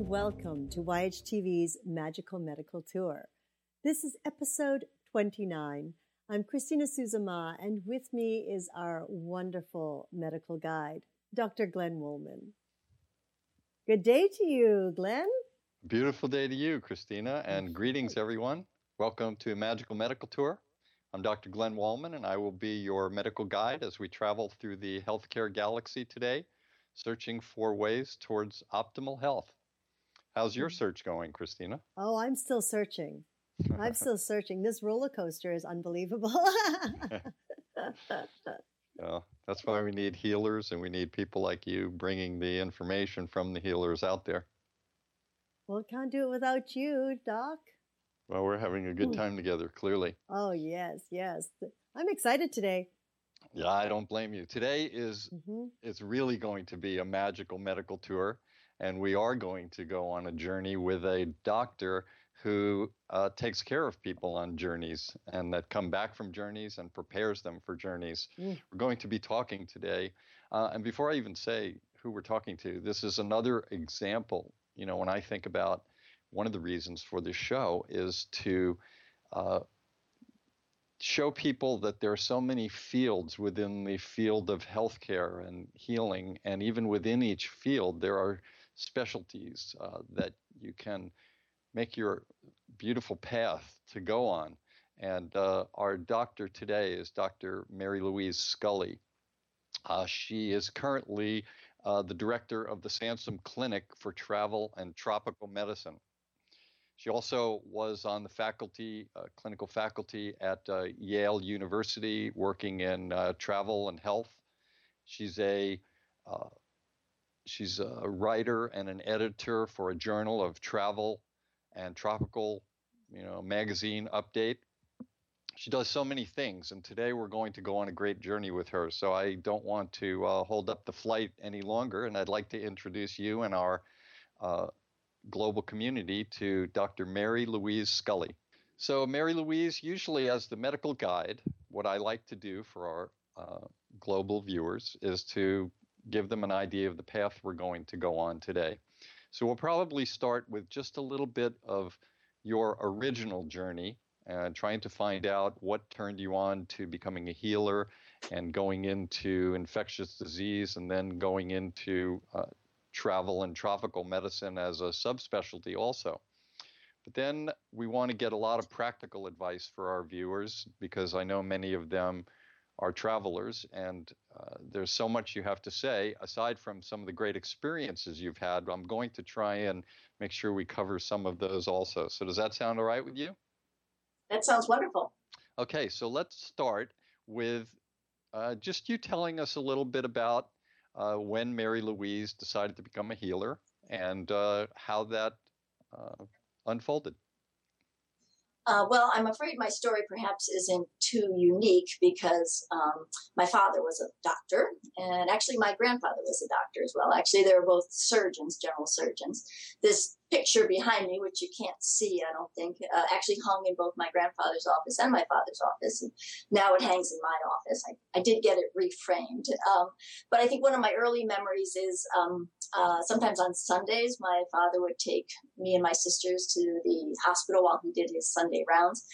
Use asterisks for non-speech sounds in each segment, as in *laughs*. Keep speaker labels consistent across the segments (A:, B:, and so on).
A: and welcome to YHTV's Magical Medical Tour. This is episode 29. I'm Christina Suzama, and with me is our wonderful medical guide, Dr. Glenn Woolman. Good day to you, Glenn.
B: Beautiful day to you, Christina, and greetings, everyone. Welcome to Magical Medical Tour. I'm Dr. Glenn Wallman, and I will be your medical guide as we travel through the healthcare galaxy today, searching for ways towards optimal health. How's your search going, Christina?
A: Oh, I'm still searching. I'm *laughs* still searching. This roller coaster is unbelievable. *laughs*
B: yeah, that's why we need healers and we need people like you bringing the information from the healers out there.
A: Well, can't do it without you, Doc.
B: Well, we're having a good time together, clearly. *clears throat*
A: Oh, yes, yes. I'm excited today.
B: Yeah, I don't blame you. Today is mm-hmm. it's really going to be a magical medical tour and we are going to go on a journey with a doctor who uh, takes care of people on journeys and that come back from journeys and prepares them for journeys. Mm. We're going to be talking today. Uh, and before I even say who we're talking to, this is another example. You know, when I think about one of the reasons for this show is to uh, show people that there are so many fields within the field of healthcare and healing, and even within each field, there are specialties uh, that you can make your beautiful path to go on. And uh, our doctor today is Dr. Mary Louise Scully. Uh, she is currently uh, the director of the Sansum Clinic for Travel and Tropical Medicine. She also was on the faculty, uh, clinical faculty at uh, Yale University, working in uh, travel and health. She's a She's a writer and an editor for a journal of travel and tropical, you know, magazine update. She does so many things, and today we're going to go on a great journey with her. So I don't want to uh, hold up the flight any longer, and I'd like to introduce you and our uh, global community to Dr. Mary Louise Scully. So, Mary Louise, usually as the medical guide, what I like to do for our uh, global viewers is to give them an idea of the path we're going to go on today. So we'll probably start with just a little bit of your original journey and trying to find out what turned you on to becoming a healer and going into infectious disease and then going into uh, travel and tropical medicine as a subspecialty also. But then we want to get a lot of practical advice for our viewers because I know many of them are travelers, and uh, there's so much you have to say. Aside from some of the great experiences you've had, I'm going to try and make sure we cover some of those also. So, does that sound all right with you?
C: That sounds wonderful.
B: Okay, so let's start with uh, just you telling us a little bit about uh, when Mary Louise decided to become a healer and uh, how that uh, unfolded.
C: Uh, well, I'm afraid my story perhaps isn't too unique because um, my father was a doctor, and actually my grandfather was a doctor as well. Actually, they were both surgeons, general surgeons. This picture behind me, which you can't see, I don't think, uh, actually hung in both my grandfather's office and my father's office. And now it hangs in my office. I, I did get it reframed. Um, but I think one of my early memories is um, uh, sometimes on Sundays, my father would take me and my sisters to the hospital while he did his Sunday rounds.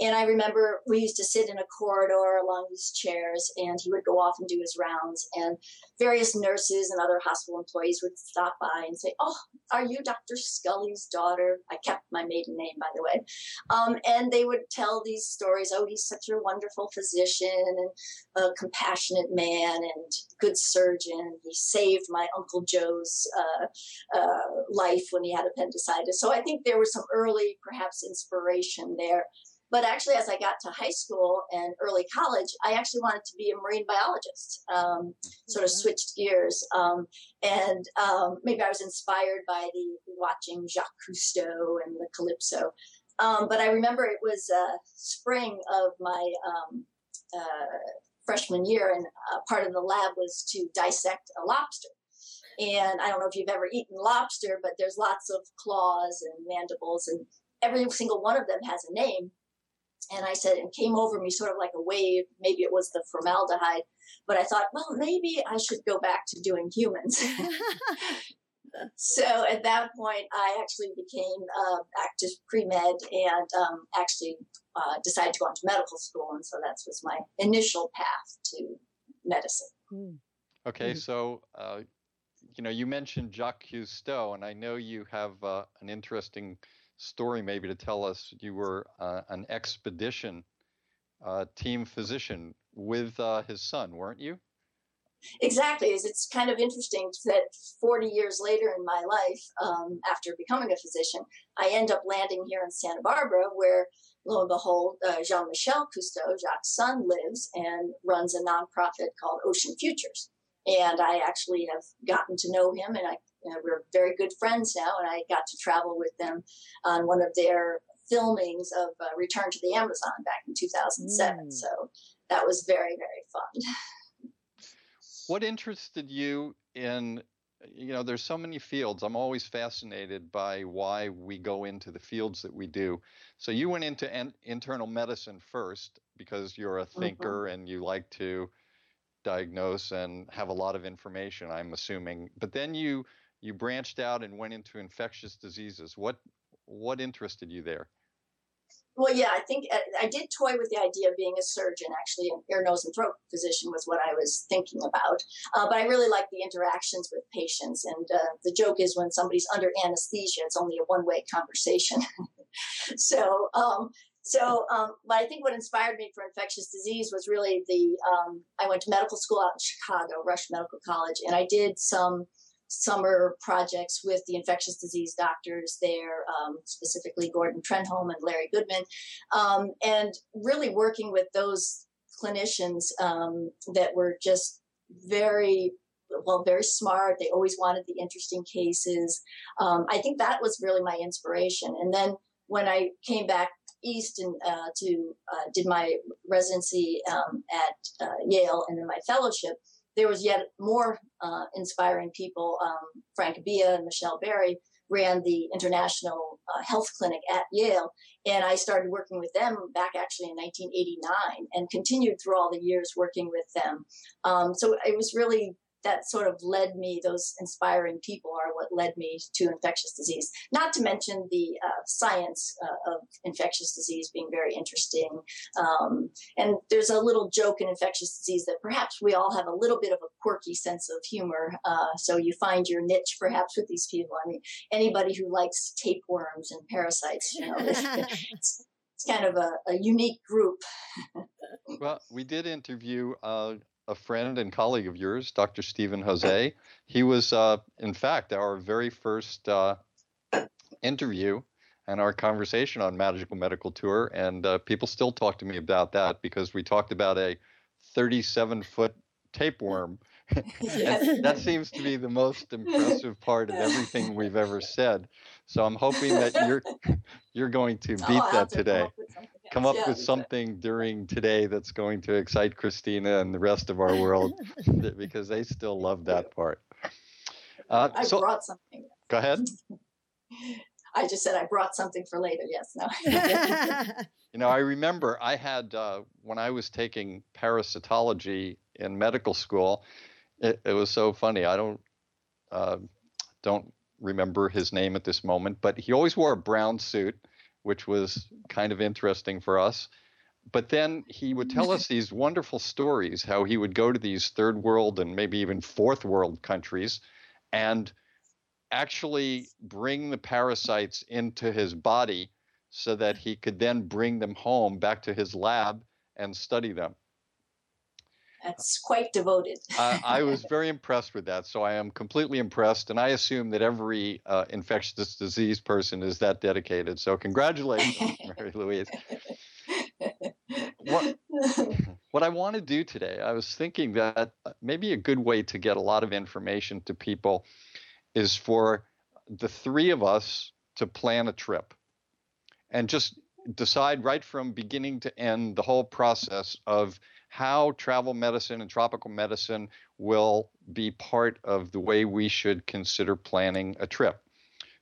C: And I remember we used to sit in a corridor along these chairs, and he would go off and do his rounds. And various nurses and other hospital employees would stop by and say, Oh, are you Dr. Scully's daughter? I kept my maiden name, by the way. Um, and they would tell these stories. Oh, he's such a wonderful physician and a compassionate man and good surgeon. He saved my Uncle Joe's uh, uh, life when he had appendicitis. So I think there was some early, perhaps, inspiration there but actually, as I got to high school and early college, I actually wanted to be a marine biologist. Um, sort of mm-hmm. switched gears, um, and um, maybe I was inspired by the watching Jacques Cousteau and the Calypso. Um, but I remember it was uh, spring of my um, uh, freshman year, and uh, part of the lab was to dissect a lobster. And I don't know if you've ever eaten lobster, but there's lots of claws and mandibles, and every single one of them has a name and I said, it came over me sort of like a wave. Maybe it was the formaldehyde, but I thought, well, maybe I should go back to doing humans. *laughs* so at that point, I actually became uh, active pre med and um, actually uh, decided to go into medical school, and so that was my initial path to medicine. Hmm.
B: Okay, mm-hmm. so uh, you know you mentioned Jacques Cousteau, and I know you have uh, an interesting story maybe to tell us. You were uh, an expedition uh, team physician with uh, his son, weren't you?
C: Exactly. It's kind of interesting that 40 years later in my life, um, after becoming a physician, I end up landing here in Santa Barbara, where lo and behold, uh, Jean Michel Cousteau, Jacques' son, lives and runs a nonprofit called Ocean Futures. And I actually have gotten to know him, and I you know, we're very good friends now. And I got to travel with them on one of their filmings of uh, Return to the Amazon back in 2007. Mm. So that was very, very fun.
B: What interested you in, you know, there's so many fields. I'm always fascinated by why we go into the fields that we do. So you went into en- internal medicine first because you're a mm-hmm. thinker mm-hmm. and you like to diagnose and have a lot of information, I'm assuming. But then you you branched out and went into infectious diseases. What what interested you there?
C: Well, yeah, I think uh, I did toy with the idea of being a surgeon. Actually, an ear, nose, and throat physician was what I was thinking about. Uh, but I really like the interactions with patients. And uh, the joke is when somebody's under anesthesia, it's only a one way conversation. *laughs* so, um, so, um, but I think what inspired me for infectious disease was really the um, I went to medical school out in Chicago, Rush Medical College, and I did some summer projects with the infectious disease doctors there, um, specifically Gordon Trenholm and Larry Goodman, um, and really working with those clinicians um, that were just very well, very smart. They always wanted the interesting cases. Um, I think that was really my inspiration. And then when I came back east and uh, to uh, did my residency um, at uh, Yale and then my fellowship there was yet more uh, inspiring people. Um, Frank Bia and Michele Barry ran the International uh, Health Clinic at Yale, and I started working with them back actually in 1989, and continued through all the years working with them. Um, so it was really that sort of led me, those inspiring people are what led me to infectious disease. Not to mention the uh, science uh, of infectious disease being very interesting. Um, and there's a little joke in infectious disease that perhaps we all have a little bit of a quirky sense of humor. Uh, so you find your niche perhaps with these people. I mean, anybody who likes tapeworms and parasites, you know, it's, *laughs* it's kind of a, a unique group. *laughs*
B: well, we did interview uh, a friend and colleague of yours, Dr. Stephen Jose. He was, uh, in fact, our very first uh, interview and our conversation on Magical Medical Tour. And uh, people still talk to me about that because we talked about a 37 foot tapeworm. *laughs* that seems to be the most impressive part of everything we've ever said. So I'm hoping that you're *laughs* you're going to beat oh, that today come up yeah, with something during today that's going to excite Christina and the rest of our world *laughs* because they still love that part.
C: Uh, I so, brought something.
B: Go ahead. *laughs*
C: I just said I brought something for later. Yes, no. *laughs*
B: you know, I remember I had uh, when I was taking parasitology in medical school. It, it was so funny. I don't uh, don't remember his name at this moment, but he always wore a brown suit which was kind of interesting for us. But then he would tell us *laughs* these wonderful stories how he would go to these third world and maybe even fourth world countries and actually bring the parasites into his body so that he could then bring them home back to his lab and study them.
C: That's quite devoted.
B: uh, I was *laughs* very impressed with that. So I am completely impressed. And I assume that every uh, infectious disease person is that dedicated. So congratulations, *laughs* Mary Louise. What, *laughs* *clears throat* what I want to do today, I was thinking that maybe a good way to get a lot of information to people is for the three of us to plan a trip and just decide right from beginning to end the whole process of how travel medicine and tropical medicine will be part of the way we should consider planning a trip.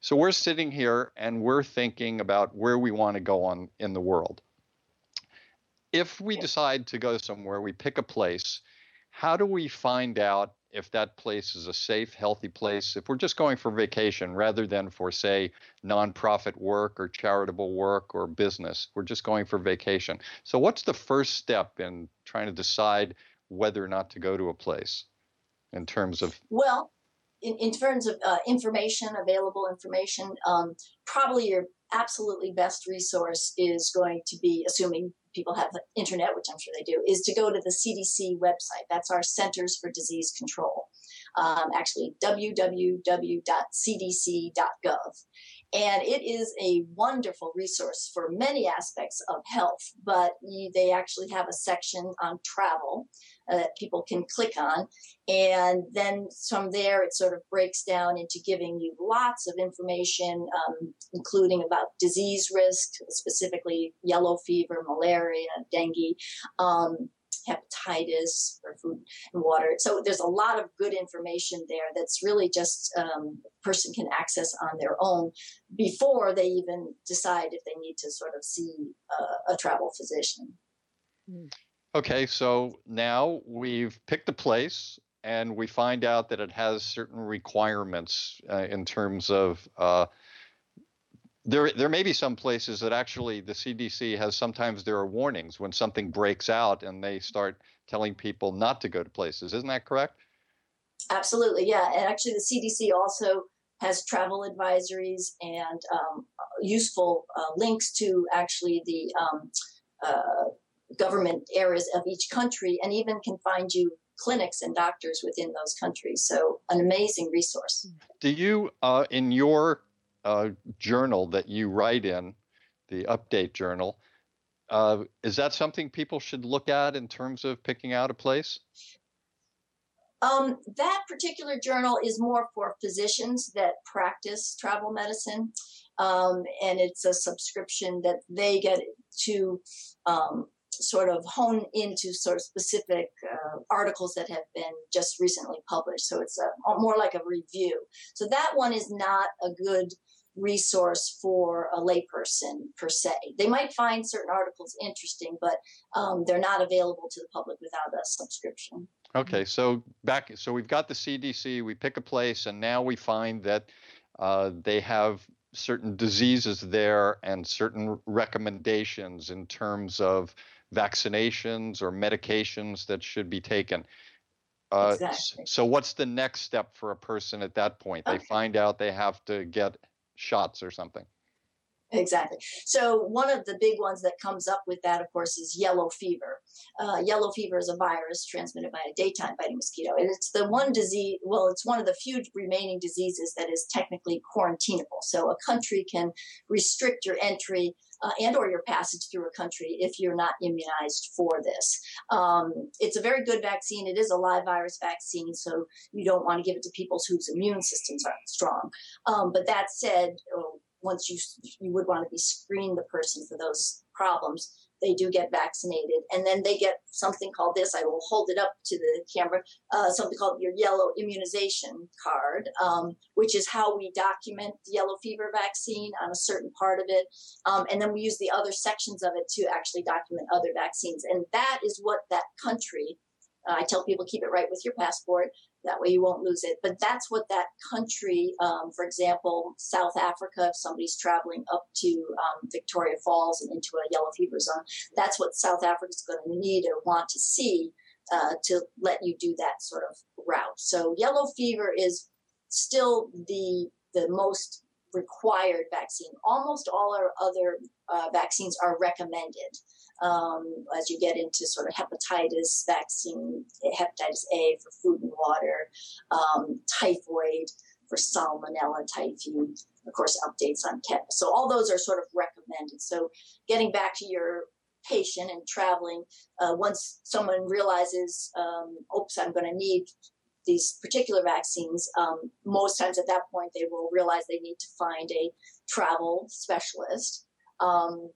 B: So we're sitting here and we're thinking about where we want to go on in the world. If we decide to go somewhere, we pick a place, how do we find out if that place is a safe, healthy place, if we're just going for vacation rather than for, say, nonprofit work or charitable work or business, we're just going for vacation. So, what's the first step in trying to decide whether or not to go to a place in terms of?
C: Well, in, in terms of uh, information, available information, um, probably your absolutely best resource is going to be, assuming people have the internet, which I'm sure they do, is to go to the CDC website. That's our Centers for Disease Control. Um, actually, www.cdc.gov. And it is a wonderful resource for many aspects of health, but they actually have a section on travel uh, that people can click on. And then from there, it sort of breaks down into giving you lots of information, um, including about disease risk, specifically yellow fever, malaria, dengue. Um, hepatitis or food and water. So there's a lot of good information there that's really just um, a person can access on their own before they even decide if they need to sort of see a, a travel physician.
B: Okay, so now we've picked a place and we find out that it has certain requirements uh, in terms of uh, there there may be some places that actually the CDC has sometimes there are warnings when something breaks out and they start telling people not to go to places. Isn't that correct?
C: Absolutely, yeah. And actually, the CDC also has travel advisories and um, useful uh, links to actually the um, uh, government areas of each country, and even can find you clinics and doctors within those countries. So, an amazing resource.
B: Do you, uh, in your uh, journal that you write in, the update journal, uh, is that something people should look at in terms of picking out a place?
C: Um, that particular journal is more for physicians that practice travel medicine, um, and it's a subscription that they get to um, sort of hone into sort of specific uh, articles that have been just recently published. So it's a, more like a review. So that one is not a good resource for a layperson per se. They might find certain articles interesting, but um, they're not available to the public without a subscription.
B: Okay, so back, so we've got the CDC, we pick a place, and now we find that uh, they have certain diseases there and certain recommendations in terms of vaccinations or medications that should be taken. Uh, exactly. So, what's the next step for a person at that point? They find out they have to get shots or something.
C: Exactly. So one of the big ones that comes up with that, of course, is yellow fever. Uh, yellow fever is a virus transmitted by a daytime biting mosquito, and it's the one disease. Well, it's one of the few remaining diseases that is technically quarantinable. So a country can restrict your entry uh, and or your passage through a country if you're not immunized for this. Um, it's a very good vaccine. It is a live virus vaccine, so you don't want to give it to people whose immune systems aren't strong. Um, but that said, oh, once you you would want to be screen the person for those problems they do get vaccinated. And then they get something called this, I will hold it up to the camera, uh, something called your yellow immunization card, um, which is how we document the yellow fever vaccine on a certain part of it. Um, and then we use the other sections of it to actually document other vaccines. And that is what that country uh, I tell people keep it right with your passport. That way you won't lose it. But that's what that country, um, for example, South Africa, if somebody's traveling up to um, Victoria Falls and into a yellow fever zone, that's what South Africa is going to need or want to see uh, to let you do that sort of route. So yellow fever is still the the most required vaccine. Almost all our other uh, vaccines are recommended um, as you get into sort of hepatitis vaccine, hepatitis A for food and water, um, typhoid for salmonella typhi, of course, updates on tetanus. So all those are sort of recommended. So getting back to your patient and traveling, uh, once someone realizes, um, oops, I'm going to need these particular vaccines, um, most times at that point they will realize they need to find a travel specialist. Um,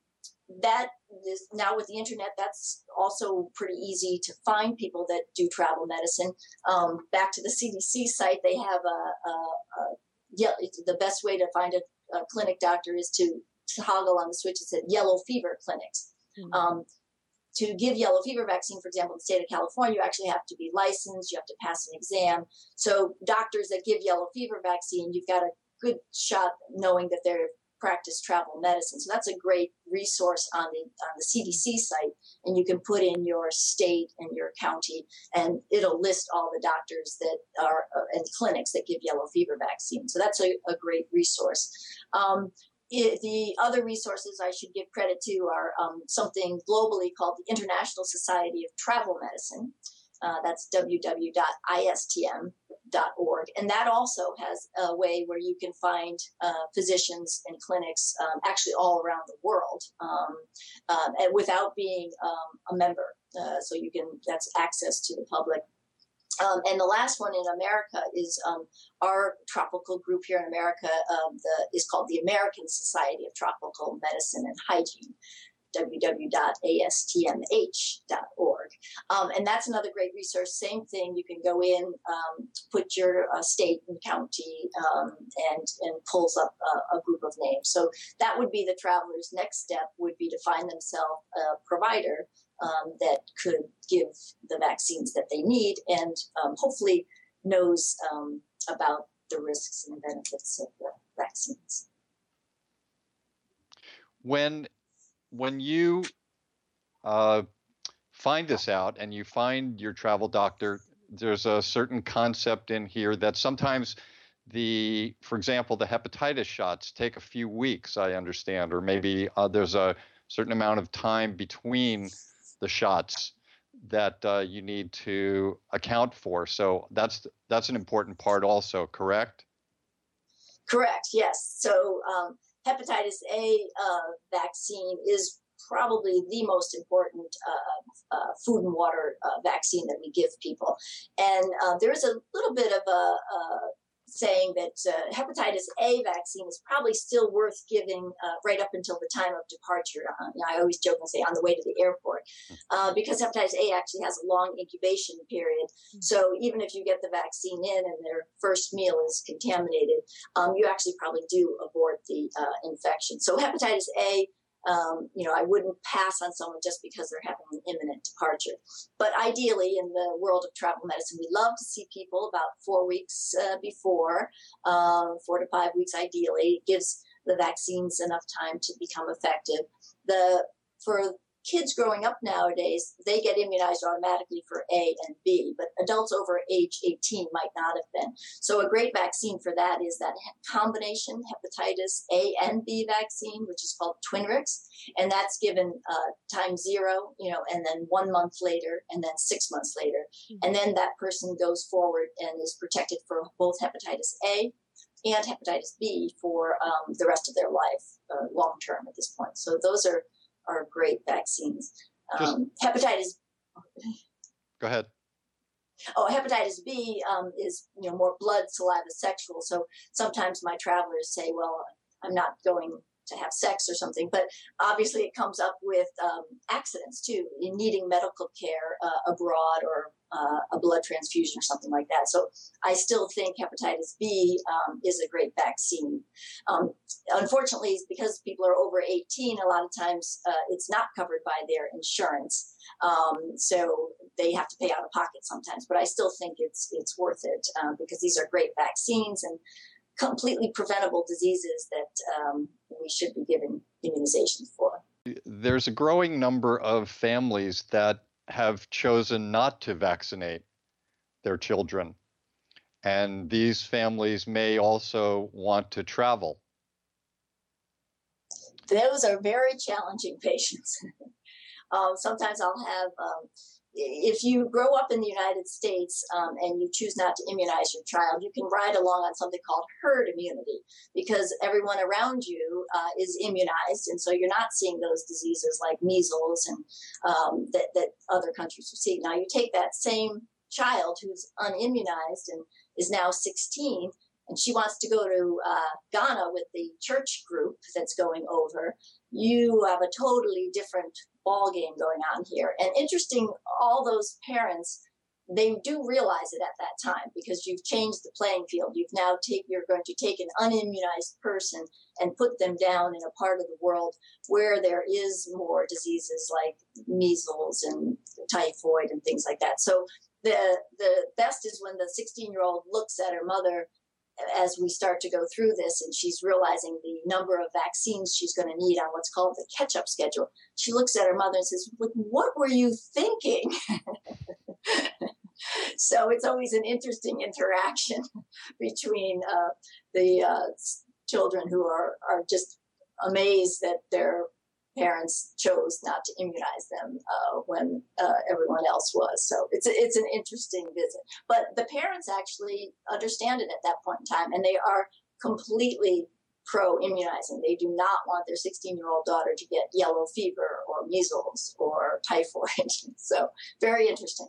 C: that is now with the internet that's also pretty easy to find people that do travel medicine um, back to the cdc site they have a, a, a yeah the best way to find a, a, clinic doctor is to toggle on the switch that said yellow fever clinics mm-hmm. um, to give yellow fever vaccine, for example, in the state of California, you actually have to be licensed, you have to pass an exam. So doctors that give yellow fever vaccine, you've got a good shot knowing that they're practice travel medicine. So that's a great resource on the on the CDC site, and you can put in your state and your county, and it'll list all the doctors that are uh, and clinics that give yellow fever vaccine. So that's a, a great resource. Um, it, the other resources I should give credit to are um, something globally called the International Society of Travel Medicine. Uh, that's www.istm.org. And that also has a way where you can find uh, physicians and clinics um, actually all around the world um, um, without being um, a member. Uh, so you can, that's access to the public. Um, and the last one in America is um, our tropical group here in America the, is called the American Society of Tropical Medicine and Hygiene www.astmh.org. Um, and that's another great resource. Same thing, you can go in, um, put your uh, state and county, um, and and pulls up a, a, group of names. So that would be the traveler's next step would be to find themselves a provider um, that could give the vaccines that they need, and um, hopefully knows um, about the risks and benefits of the vaccines.
B: When when you uh, find this out and you find your travel doctor, there's a certain concept in here that sometimes the, for example, the hepatitis shots take a few weeks, I understand, or maybe uh, there's a certain amount of time between the shots that uh, you need to account for. So that's that's an important part, also. Correct.
C: Correct. Yes. So um, hepatitis A uh, vaccine is probably the most important uh, uh, food and water uh, vaccine that we give people. And uh, there is a little bit of a, a saying that uh, hepatitis A vaccine is probably still worth giving uh, right up until the time of departure. Uh, you know, I always joke and say on the way to the airport, uh, because hepatitis A actually has a long incubation period. Hmm. So even if you get the vaccine in and their first meal is contaminated, um, you actually probably do abort the uh, infection. So hepatitis A um, you know, I wouldn't pass on someone just because they're having an imminent departure. But ideally, in the world of travel medicine, we love to see people about four weeks uh, before, um, four to five weeks ideally. It gives the vaccines enough time to become effective. The for kids growing up nowadays, they get immunized automatically for A and B, but adults over age 18 might not have been. So a great vaccine for that is that combination hepatitis A and B vaccine, which is called Twinrix, and that's given uh, time zero, you know, and then one month later, and then six months later, mm-hmm. and then that person goes forward and is protected for both hepatitis A and hepatitis B for um, the rest of their life, uh, long term at this point. So those are are great vaccines. Um, hepatitis.
B: Go ahead.
C: Oh, hepatitis B um, is you know more blood, saliva, sexual. So sometimes my travelers say, "Well, I'm not going to have sex or something. But obviously, it comes up with um, accidents too, in needing medical care uh, abroad or uh, a blood transfusion or something like that. So I still think hepatitis B um, is a great vaccine. Um, unfortunately, because people are over 18, a lot of times uh, it's not covered by their insurance. Um, so they have to pay out of pocket sometimes, but I still think it's it's worth it uh, because these are great vaccines and completely preventable diseases that um, we should be giving immunizations for.
B: There's a growing number of families that have chosen not to vaccinate their children. And these families may also want to travel.
C: Those are very challenging *laughs* patients. um, sometimes I'll have um, if you grow up in the United States um, and you choose not to immunize your child, you can ride along on something called herd immunity because everyone around you uh, is immunized, and so you're not seeing those diseases like measles and um, that, that other countries see. Now, you take that same child who's unimmunized and is now 16 and she wants to go to uh, Ghana with the church group that's going over, you have a totally different ball game going on here. And interesting, all those parents they do realize it at that time because you've changed the playing field. You've now take you're going to take an unimmunized person and put them down in a part of the world where there is more diseases like measles and typhoid and things like that. So the the best is when the 16 year old looks at her mother as we start to go through this and she's realizing the number of vaccines she's going to need on what's called the catch up schedule. She looks at her mother and says, What were you thinking? *laughs* so it's always an interesting interaction *laughs* between uh, the uh, children who are, are just amazed that their parents chose not to immunize them uh, when uh, everyone else was. So it's it's an interesting visit. But the parents actually understand it at that point in time, and they are completely pro immunizing. They do not want their 16 year old daughter to get yellow fever or measles or typhoid. *laughs* so very interesting.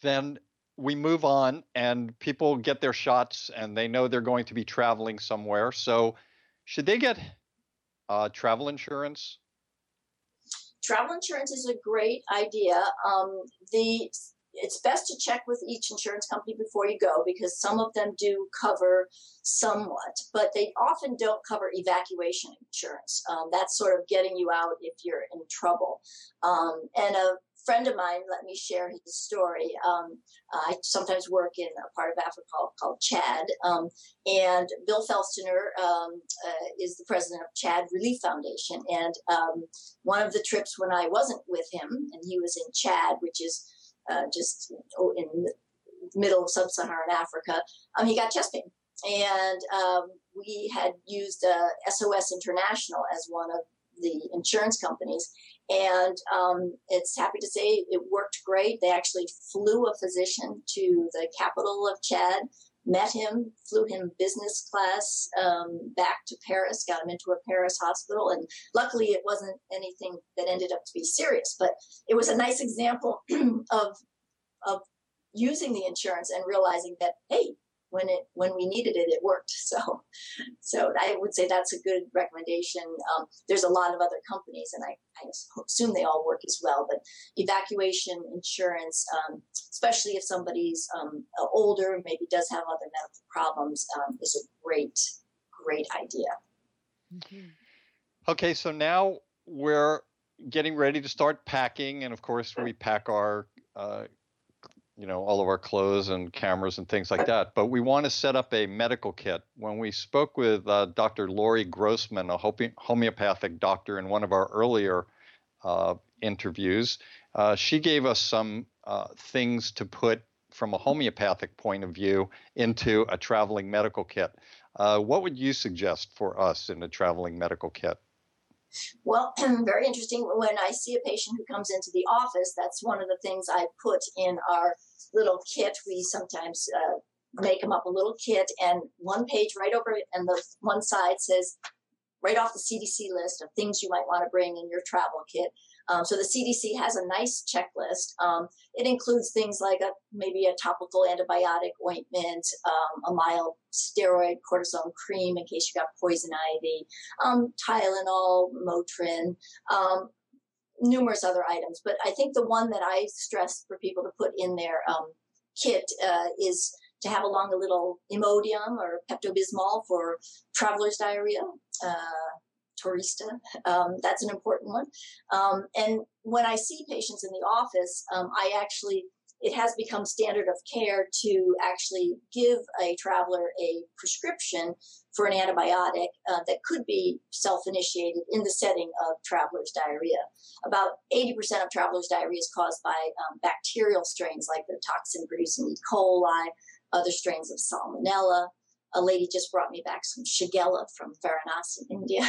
B: Then we move on, and people get their shots, and they know they're going to be traveling somewhere. So, should they get uh, travel insurance?
C: Travel insurance is a great idea. Um, the it's best to check with each insurance company before you go because some of them do cover somewhat, but they often don't cover evacuation insurance. Um, that's sort of getting you out if you're in trouble. Um, and a friend of mine let me share his story. Um, I sometimes work in a part of Africa called, called Chad, um, and Bill Felstener um, uh, is the president of Chad Relief Foundation. And um, one of the trips when I wasn't with him, and he was in Chad, which is uh, just in the middle of sub-Saharan Africa, um, he got chest pain. And um, we had used uh, SOS International as one of the insurance companies. And um, it's happy to say it worked great. They actually flew a physician to the capital of Chad, met him, flew him business class um, back to Paris, got him into a Paris hospital. And luckily, it wasn't anything that ended up to be serious, but it was a nice example *clears throat* of, of using the insurance and realizing that, hey, when it when we needed it, it worked. *laughs* So, so I would say that's a good recommendation. Um, there's a lot of other companies, and I, I, assume they all work as well. But evacuation insurance, um, especially if somebody's um, older, maybe does have other medical problems, um, is a great great idea.
B: Mm-hmm. Okay, so now we're getting ready to start packing, and of course we pack our uh, you know all of our clothes and cameras and things like that but we want to set up a medical kit. When we spoke with uh, dr lori grossman a homeopathic doctor in one of our earlier uh, interviews uh, she gave us some uh, things to put from a homeopathic point of view into a traveling medical kit. Uh, what would you suggest for us in a traveling medical kit
C: well, *clears throat* very interesting. When I see a patient who comes into the office, that's one of the things I put in our little kit. We sometimes uh, make them up a little kit, and one page right over it, and the one side says right off the CDC list of things you might want to bring in your travel kit. Um, so the CDC has a nice checklist. Um, it includes things like a, maybe a topical antibiotic ointment, um, a mild steroid cortisone cream in case you got poison ivy, um, Tylenol, Motrin, um, numerous other items. But I think the one that I stress for people to put in their um, kit uh, is to have along a little Imodium or Pepto Bismol for traveler's diarrhea. Uh, Tourista. Um, that's an important one. Um, and when I see patients in the office, um, I actually, it has become standard of care to actually give a traveler a prescription for an antibiotic uh, that could be self initiated in the setting of traveler's diarrhea. About 80% of traveler's diarrhea is caused by um, bacterial strains like the toxin producing E. coli, other strains of salmonella a lady just brought me back some shigella from Varanasi, *laughs* India.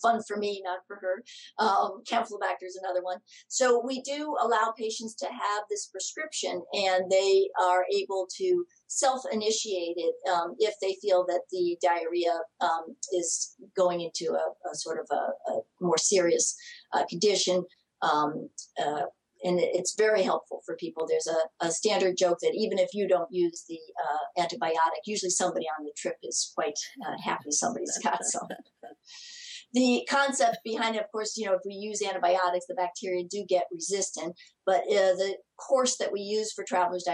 C: Fun for me, not for her. Um, Campylobacter is another one. So we do allow patients to have this prescription, and they are able to self-initiate it um, if they feel that the diarrhea um, is going into a, a sort of a, a more serious uh, condition. Um, uh, and it's very helpful for people. There's a, a standard joke that even if you don't use the uh, antibiotic, usually somebody on the trip is quite uh, happy somebody's got *laughs* some. the concept behind it, of course, you know, if we use antibiotics, the bacteria do get resistant. But uh, the course that we use for travelers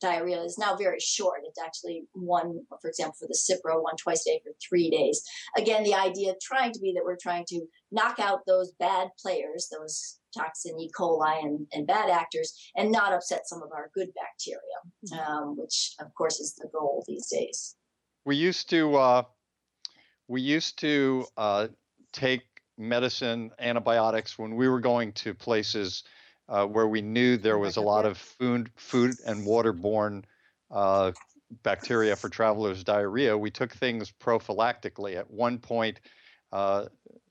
C: diarrhea is now very short. It's actually one, for example, for the Cipro, one twice a day for three days. Again, the idea trying to be that we're trying to knock out those bad players, those toxin E. coli and, and bad actors, and not upset some of our good bacteria, mm-hmm. um, which of course is the goal these days.
B: We used to uh, we used to uh, take medicine, antibiotics when we were going to places uh, where we knew there was a lot of food, food and waterborne uh, bacteria for travelers' diarrhea. We took things prophylactically. At one point, uh,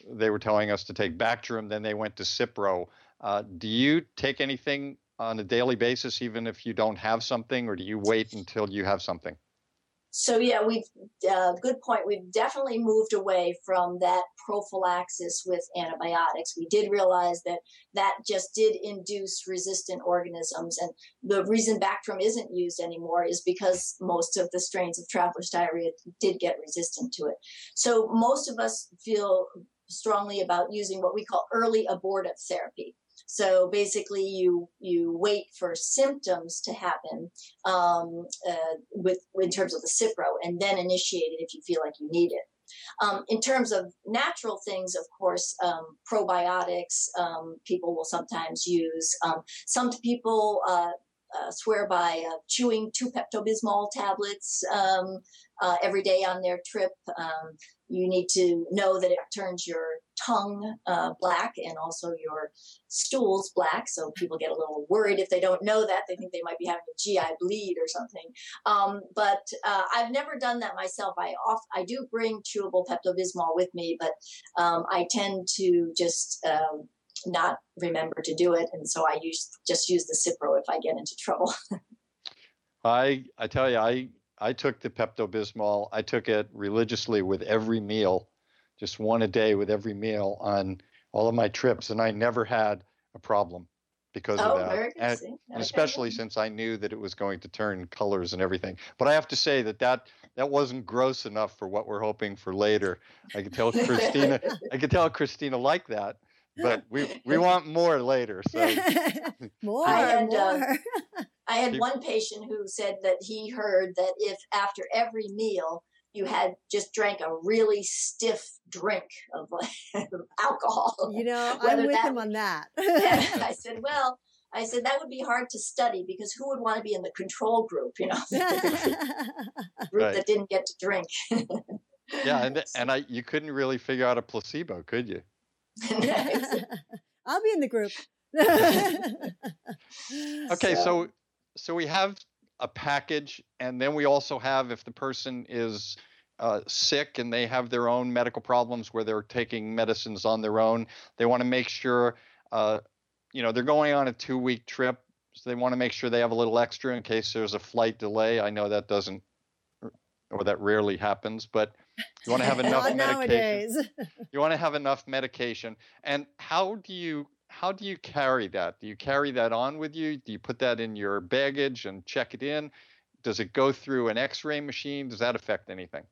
B: they were telling us to take Bactrim, then they went to Cipro. Uh, do you take anything on a daily basis, even if you don't have something, or do you wait until you have something?
C: So yeah, we've uh, good point. We've definitely moved away from that prophylaxis with antibiotics. We did realize that that just did induce resistant organisms, and the reason Bactrim isn't used anymore is because most of the strains of traveler's diarrhea did get resistant to it. So most of us feel strongly about using what we call early abortive therapy. So basically, you you wait for symptoms to happen um, uh, with in terms of the Cipro, and then initiate it if you feel like you need it. Um, in terms of natural things, of course, um, probiotics um, people will sometimes use. Um, some people uh, uh, swear by uh, chewing two Pepto Bismol tablets um, uh, every day on their trip. Um, you need to know that it turns your tongue uh, black and also your stools black. So people get a little worried if they don't know that. They think they might be having a GI bleed or something. Um, but uh, I've never done that myself. I off I do bring chewable Pepto Bismol with me, but um, I tend to just um, not remember to do it, and so I use just use the Cipro if I get into trouble. *laughs*
B: I I tell you, I I took the Pepto Bismol. I took it religiously with every meal, just one a day with every meal on all of my trips, and I never had a problem because
C: oh,
B: of that. And, and especially since I knew that it was going to turn colors and everything. But I have to say that that that wasn't gross enough for what we're hoping for later. I could tell Christina. I could tell Christina liked that but we we *laughs* want more later. So *laughs* *laughs*
A: more, I had, uh, more.
C: Uh, I had one patient who said that he heard that if after every meal you had just drank a really stiff drink of *laughs* alcohol.
A: You know, I'm with him on that. *laughs* *laughs*
C: I said, well. I said that would be hard to study because who would want to be in the control group, you know, group right. that didn't get to drink.
B: yeah, and and I you couldn't really figure out a placebo, could you?
A: I'll be in the group.
B: okay, so. so so we have a package, and then we also have if the person is uh, sick and they have their own medical problems where they're taking medicines on their own, they want to make sure, uh, you know, they're going on a two-week trip, so they want to make sure they have a little extra in case there's a flight delay. I know that doesn't, or that rarely happens, but you want to have *laughs* enough medication. *laughs* you want to have enough medication. And how do you how do you carry that? Do you carry that on with you? Do you put that in your baggage and check it in? Does it go through an X-ray machine? Does that affect anything?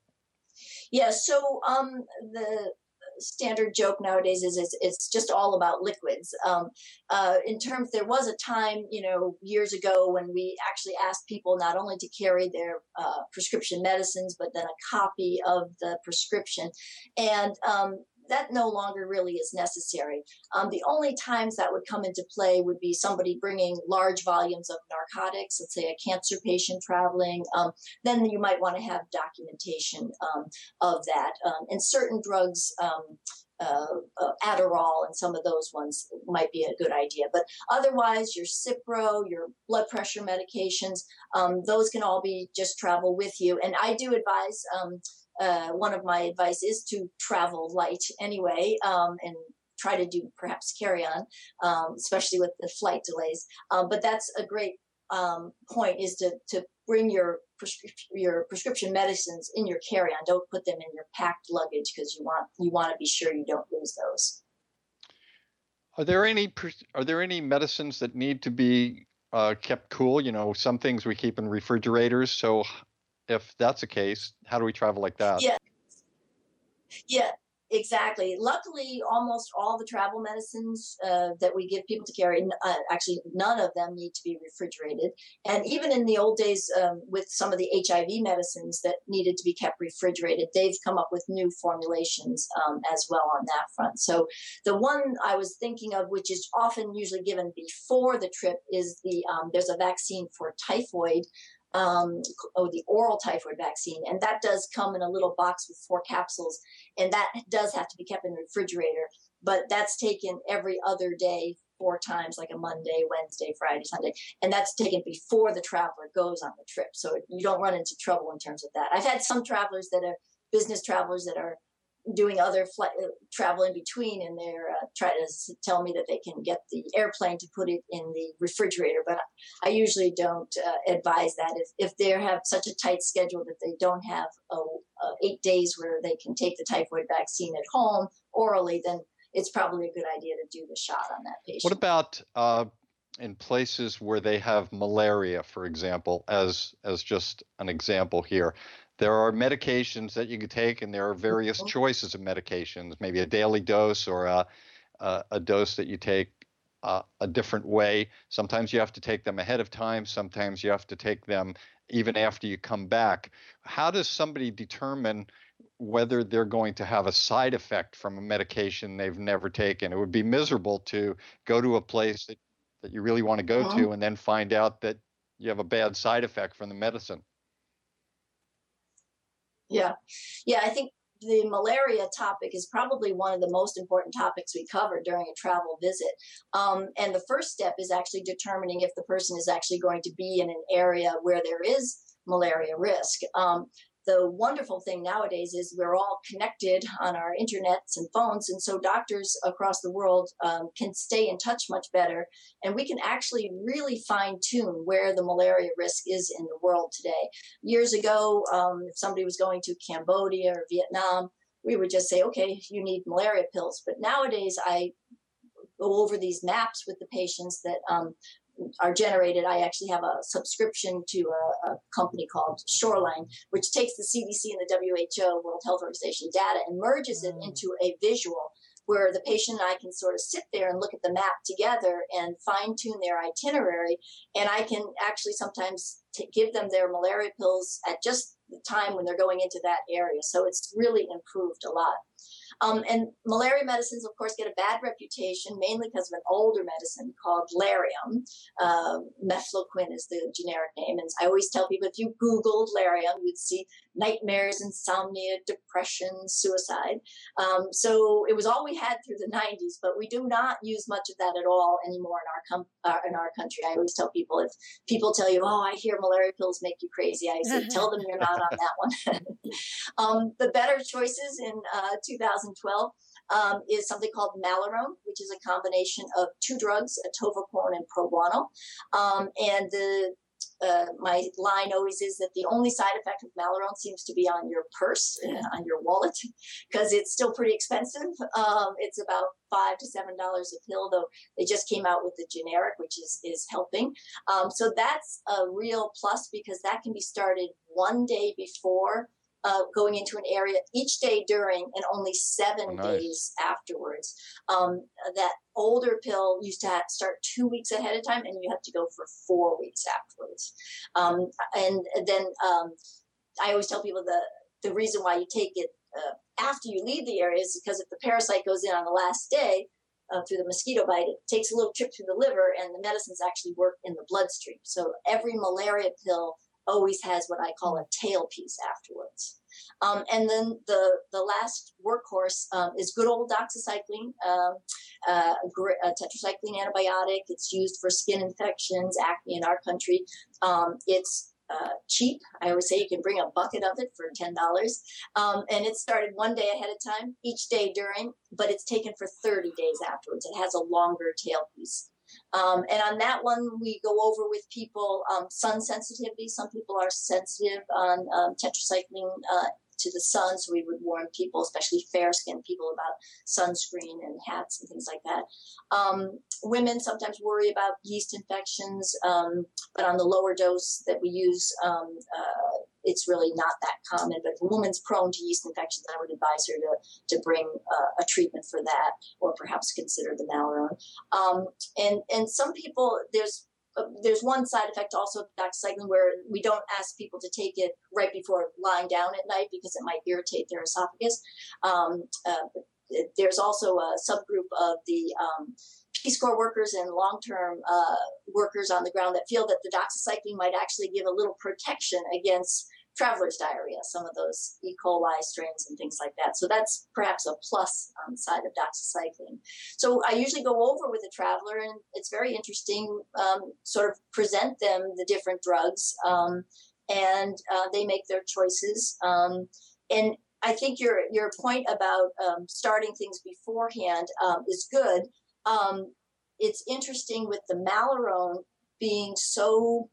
C: Yeah. So um, the standard joke nowadays is it's, it's just all about liquids. Um, uh, in terms, there was a time, you know, years ago when we actually asked people not only to carry their uh, prescription medicines, but then a copy of the prescription. And um, that no longer really is necessary. Um, the only times that would come into play would be somebody bringing large volumes of narcotics, let's say a cancer patient traveling. Um, then you might want to have documentation um, of that. Um, and certain drugs, um, uh, uh, Adderall and some of those ones might be a good idea. But otherwise, your Cipro, your blood pressure medications, um, those can all be just travel with you. And I do advise um, uh, one of my advice is to travel light anyway um, and try to do perhaps carry on, um, especially with the flight delays. Um, but that's a great um, point is to, to bring your prescription your prescription medicines in your carry on. Don't put them in your packed luggage because you want you want to be sure you don't lose those.
B: Are there any are there any medicines that need to be uh, kept cool? You know, some things we keep in refrigerators. So if that's the case, how do we travel like that?
C: Yeah. Yeah. Exactly. Luckily, almost all the travel medicines uh, that we give people to carry, uh, actually, none of them need to be refrigerated. And even in the old days, um, with some of the HIV medicines that needed to be kept refrigerated, they've come up with new formulations um, as well on that front. So, the one I was thinking of, which is often usually given before the trip, is the um, there's a vaccine for typhoid um, oh, the oral typhoid vaccine, and that does come in a little box with four capsules, and that does have to be kept in the refrigerator. But that's taken every other day, four times, like a Monday, Wednesday, Friday, Sunday, and that's taken before the traveler goes on the trip, so you don't run into trouble in terms of that. I've had some travelers that are business travelers that are doing other flight uh, travel in between and they're uh, trying to tell me that they can get the airplane to put it in the refrigerator but i usually don't uh, advise that if, if they have such a tight schedule that they don't have eight days where they can take the typhoid vaccine at home orally then it's probably a good idea to do the shot on that patient.
B: What about uh, in places where they have malaria for example as as just an example here there are medications that you can take, and there are various mm-hmm. choices of medications, maybe a daily dose or a, a, a dose that you take uh, a different way. Sometimes you have to take them ahead of time, sometimes you have to take them even after you come back. How does somebody determine whether they're going to have a side effect from a medication they've never taken? It would be miserable to go to a place that, that you really want to go to and then find out that you have a bad side effect from the medicine.
C: Yeah. Yeah, I think the malaria topic is probably one of the most important topics we cover during a travel visit. Um, and the first step is actually determining if the person is actually going to be in an area where there is malaria risk. Um, the wonderful thing nowadays is we're all connected on our internets and phones, and so doctors across the world um, can stay in touch much better, and we can actually really fine tune where the malaria risk is in the world today. Years ago, um, if somebody was going to Cambodia or Vietnam, we would just say, okay, you need malaria pills. But nowadays, I go over these maps with the patients that um, are generated. I actually have a subscription to a, a, company called Shoreland, which takes the CDC and the WHO, World Health Organization data and merges it mm. into a visual where the patient and I can sort of sit there and look at the map together and fine tune their itinerary. And I can actually sometimes t- give them their malaria pills at just the time when they're going into that area. So it's really improved a lot. Um, and malaria medicines, of course, get a bad reputation mainly because of an older medicine called Lariam. Um, mefloquine is the generic name. And I always tell people if you Googled Lariam, you'd see nightmares, insomnia, depression, suicide. Um, so it was all we had through the 90s, but we do not use much of that at all anymore in our com- uh, in our country. I always tell people if people tell you, "Oh, I hear malaria pills make you crazy," I say, *laughs* "Tell them you're not on that one." *laughs* um, the better choices in uh, 2012. Um, is something called Malarone, which is a combination of two drugs, atovaquone and proguanil. Um, and the uh, my line always is that the only side effect of Malarone seems to be on your purse, uh, on your wallet, *laughs* because it's still pretty expensive. Um, it's about five to seven dollars a pill, though they just came out with the generic, which is is helping. Um, so that's a real plus because that can be started one day before uh, going into an area each day during and only seven nice. days afterwards. Um, that older pill used to start two weeks ahead of time, and you have to go for four weeks afterwards. Um, and then um, I always tell people the the reason why you take it uh, after you leave the area is because if the parasite goes in on the last day, uh, through the mosquito bite, it takes a little trip through the liver, and the medicines actually work in the bloodstream. So every malaria pill always has what I call a tail piece afterwards. Um, and then the, the last workhorse um, is good old doxycycline, um, uh, a tetracycline antibiotic. It's used for skin infections, acne in our country. Um, it's uh, cheap. I always say you can bring a bucket of it for ten dollars, um, and it started one day ahead of time, each day during, but it's taken for thirty days afterwards. It has a longer tail piece. Um, and on that one, we go over with people um, sun sensitivity. Some people are sensitive on um, tetracycline uh, to the sun, so we would warn people, especially fair skinned people, about sunscreen and hats and things like that. Um, women sometimes worry about yeast infections, um, but on the lower dose that we use, um, uh, it's really not that common. But if a woman's prone to yeast infections, I would advise her to to bring uh, a treatment for that, or perhaps consider the Malarone. Um, and and some people there's uh, there's one side effect also of doxycycline where we don't ask people to take it right before lying down at night because it might irritate their esophagus. Um, uh, there's also a subgroup of the um, Peace Corps workers and long-term uh, workers on the ground that feel that the doxycycline might actually give a little protection against traveler's diarrhea, some of those E. coli strains and things like that. So that's perhaps a plus on the side of doxycycline. So I usually go over with a traveler, and it's very interesting. Um, sort of present them the different drugs, um, and uh, they make their choices. Um, and I think your your point about um, starting things beforehand um, is good. Um, it's interesting with the Malarone being so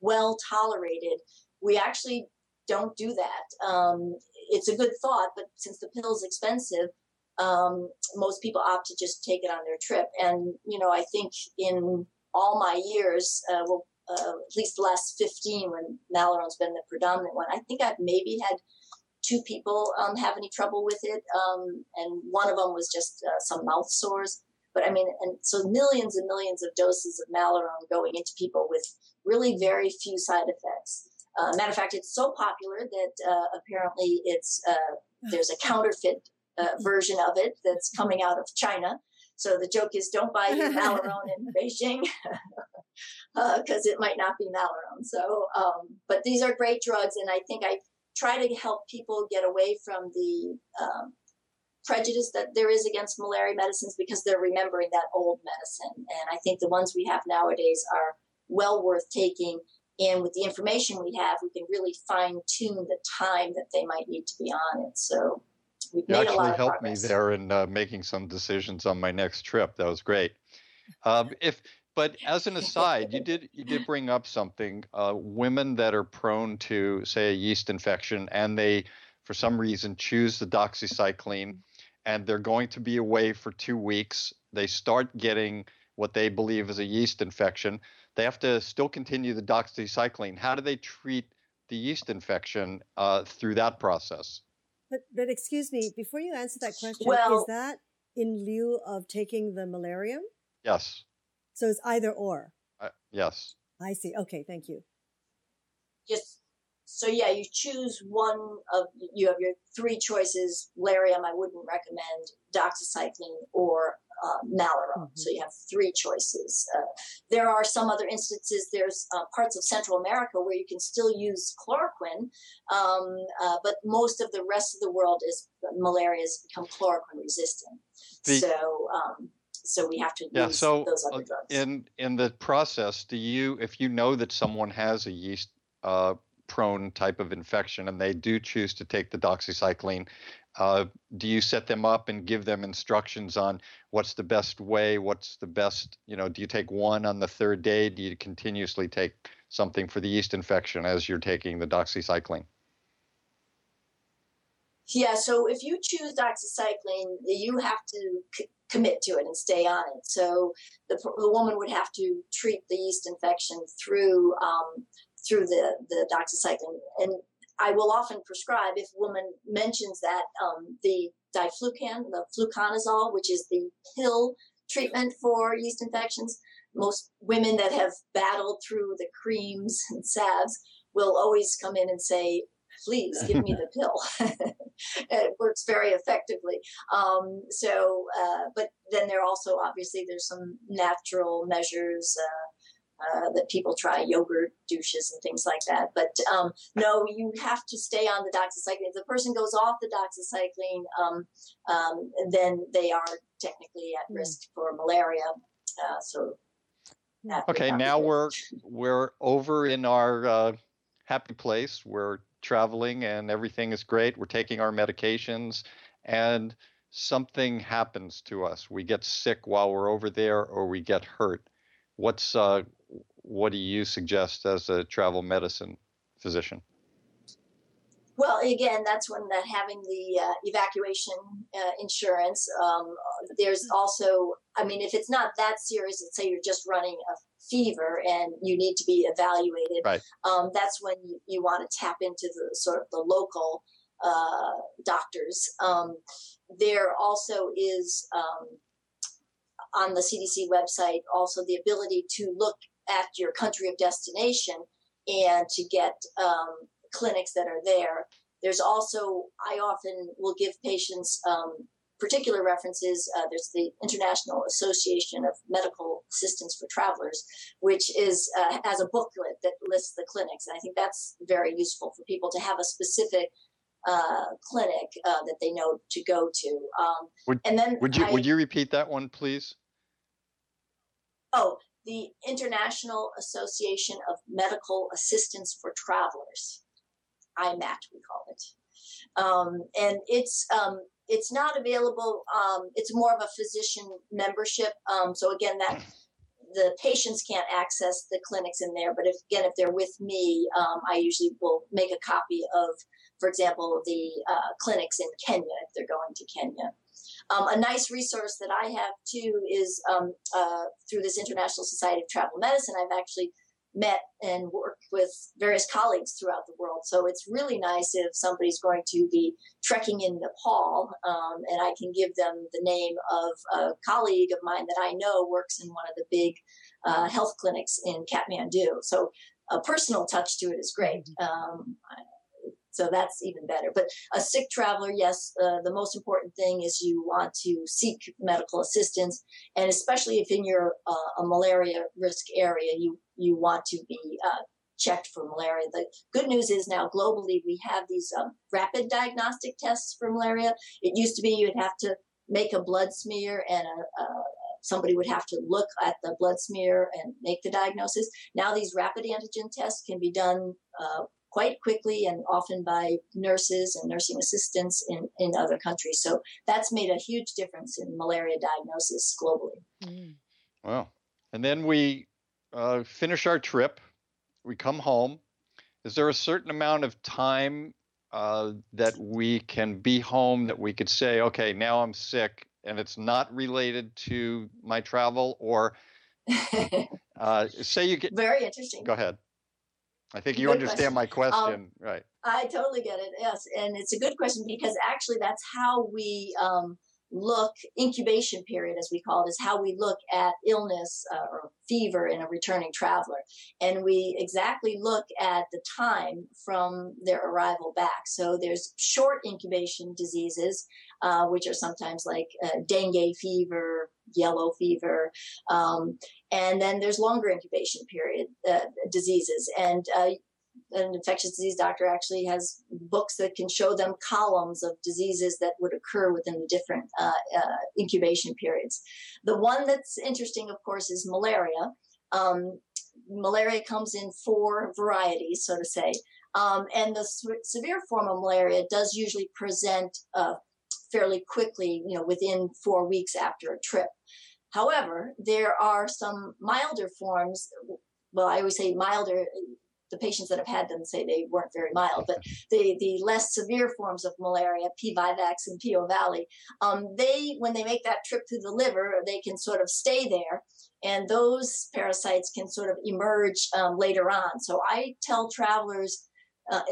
C: well tolerated we actually don't do that. Um, it's a good thought, but since the pill is expensive, um, most people opt to just take it on their trip. And, you know, I think in all my years, uh, well, uh, at least the last 15 when Malarone's been the predominant one, I think I've maybe had two people um, have any trouble with it. Um, and one of them was just uh, some mouth sores. But I mean, and so millions and millions of doses of Malarone going into people with really very few side effects. Uh, matter of fact, it's so popular that uh, apparently it's uh, there's a counterfeit uh, version of it that's coming out of China. So the joke is, don't buy *laughs* Malarone in Beijing because *laughs* uh, it might not be Malarone. So, um, but these are great drugs, and I think I try to help people get away from the um, prejudice that there is against malaria medicines because they're remembering that old medicine. And I think the ones we have nowadays are well worth taking and with the information we have, we can really fine tune the time that they might need to be on it. So we've you
B: actually
C: a lot of
B: helped
C: progress.
B: me there in uh, making some decisions on my next trip. That was great. Um, if but as an aside, you did you did bring up something. Uh, women that are prone to say a yeast infection and they for some reason choose the doxycycline and they're going to be away for two weeks. They start getting what they believe is a yeast infection they have to still continue the doxycycline. How do they treat the yeast infection uh, through that process?
A: But, but excuse me, before you answer that question,
C: well,
A: is that in lieu of taking the malarium?
B: Yes.
A: So it's either or.
B: Uh, yes.
A: I see. Okay, thank you.
C: Yes. So yeah, you choose one of you have your three choices. Lariam, I wouldn't recommend. Doxycycline or uh, Malarone. Mm-hmm. So you have three choices. Uh, there are some other instances. There's uh, parts of Central America where you can still use chloroquine, um, uh, but most of the rest of the world is malaria has become chloroquine resistant. The, so. Um, so we have to
B: yeah,
C: use
B: so
C: those other
B: uh,
C: drugs.
B: In in the process, do you if you know that someone has a yeast uh, prone type of infection and they do choose to take the doxycycline, uh, do you set them up and give them instructions on what's the best way? What's the best, you know, do you take one on the third day? Do you continuously take something for the yeast infection as you're taking the doxycycline?
C: Yeah, so if you choose doxycycline, you have to c- commit to it and stay on it. So the, the woman would have to treat the yeast infection through um, through the the doxycycline, and I will often prescribe if a woman mentions that um, the diflucan, the fluconazole, which is the pill treatment for yeast infections. Most women that have battled through the creams and salves will always come in and say, please give me the *laughs* pill. *laughs* it works very effectively. Um, so, uh, but then there also obviously there's some natural measures. Uh, uh, that people try yogurt douches and things like that. But um, no, you have to stay on the doxycycline. If the person goes off the doxycycline, um, um, then they are technically at mm. risk for malaria. Uh, so
B: okay, now we're we're over in our uh, happy place. We're traveling and everything is great. We're taking our medications and something happens to us. We get sick while we're over there or we get hurt. What's uh, what do you suggest as a travel medicine physician?
C: Well, again, that's when that having the uh, evacuation uh, insurance. Um, there's also, I mean, if it's not that serious, let's say you're just running a fever and you need to be evaluated,
B: right.
C: um, that's when you, you want to tap into the sort of the local uh, doctors. Um, there also is um, on the CDC website also the ability to look at your country of destination and to get um, clinics that are there. There's also, I often will give patients um, particular references. Uh, there's the International Association of Medical Assistance for Travelers, which is uh, has a booklet that lists the clinics, and I think that's very useful for people to have a specific uh, clinic uh, that they know to go to. Um,
B: would, and then would you I, would you repeat that one, please?
C: Oh, the International Association of Medical Assistance for Travelers, IMAT, we call it. Um, and it's um, it's not available. Um, it's more of a physician membership. Um, so again, that the patients can't access the clinics in there. But if again, if they're with me, um, I usually will make a copy of, for example, the uh, clinics in Kenya if they're going to Kenya. Um, a nice resource that I have too is um, uh, through this International Society of Travel Medicine. I've actually met and worked with various colleagues throughout the world. So it's really nice if somebody's going to be trekking in Nepal, um, and I can give them the name of a colleague of mine that I know works in one of the big uh, health clinics in Kathmandu. So a personal touch to it is great. Mm-hmm. Um, so that's even better. But a sick traveler, yes, uh, the most important thing is you want to seek medical assistance, and especially if in your uh, a malaria risk area, you you want to be uh, checked for malaria. The good news is now globally we have these um, rapid diagnostic tests for malaria. It used to be you'd have to make a blood smear and a, a somebody would have to look at the blood smear and make the diagnosis. Now these rapid antigen tests can be done uh, quite quickly and often by nurses and nursing assistants in, in other countries. So that's made a huge difference in malaria diagnosis globally.
B: Mm. Wow. And then we uh, finish our trip, we come home. Is there a certain amount of time uh, that we can be home that we could say, okay, now I'm sick and it's not related to my travel? Or *laughs* uh, say you get.
C: Very interesting.
B: Go ahead. I think you understand question. my question, um, right?
C: I totally get it. Yes, and it's a good question because actually that's how we um, look incubation period as we call it is how we look at illness uh, or fever in a returning traveler and we exactly look at the time from their arrival back so there's short incubation diseases uh, which are sometimes like uh, dengue fever yellow fever um, and then there's longer incubation period uh, diseases and uh, an infectious disease doctor actually has books that can show them columns of diseases that would occur within the different uh, uh, incubation periods. The one that's interesting, of course, is malaria. Um, malaria comes in four varieties, so to say. Um, and the severe form of malaria does usually present uh, fairly quickly, you know, within four weeks after a trip. However, there are some milder forms. Well, I always say milder the patients that have had them say they weren't very mild, but the, the less severe forms of malaria, P. vivax and P. ovale, um, they, when they make that trip through the liver, they can sort of stay there. And those parasites can sort of emerge um, later on. So I tell travelers, uh,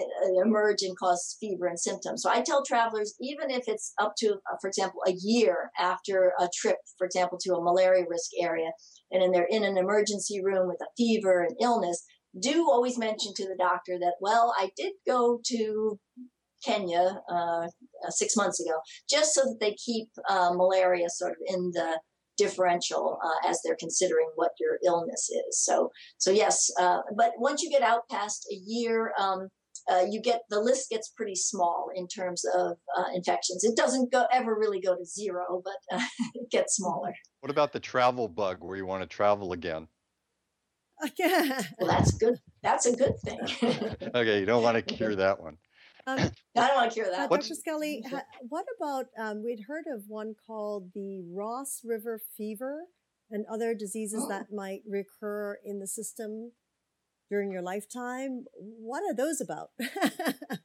C: emerge and cause fever and symptoms. So I tell travelers, even if it's up to, uh, for example, a year after a trip, for example, to a malaria risk area, and then they're in an emergency room with a fever and illness, do always mention to the doctor that, well, I did go to Kenya uh, uh, six months ago, just so that they keep uh, malaria sort of in the differential uh, as they're considering what your illness is. So, so yes, uh, but once you get out past a year, um, uh, you get the list gets pretty small in terms of infections. It doesn't go ever really go to zero, but *laughs* it gets smaller.
B: What about the travel bug, where you want to travel again?
C: Yeah. *laughs* Well, that's good. That's a good thing. *laughs*
B: okay, you don't want to cure that one.
C: Um, I don't want to cure that.
A: Uh, Dr. Skelly, what about um, we'd heard of one called the Ross River fever and other diseases oh. that might recur in the system during your lifetime. What are those about? *laughs*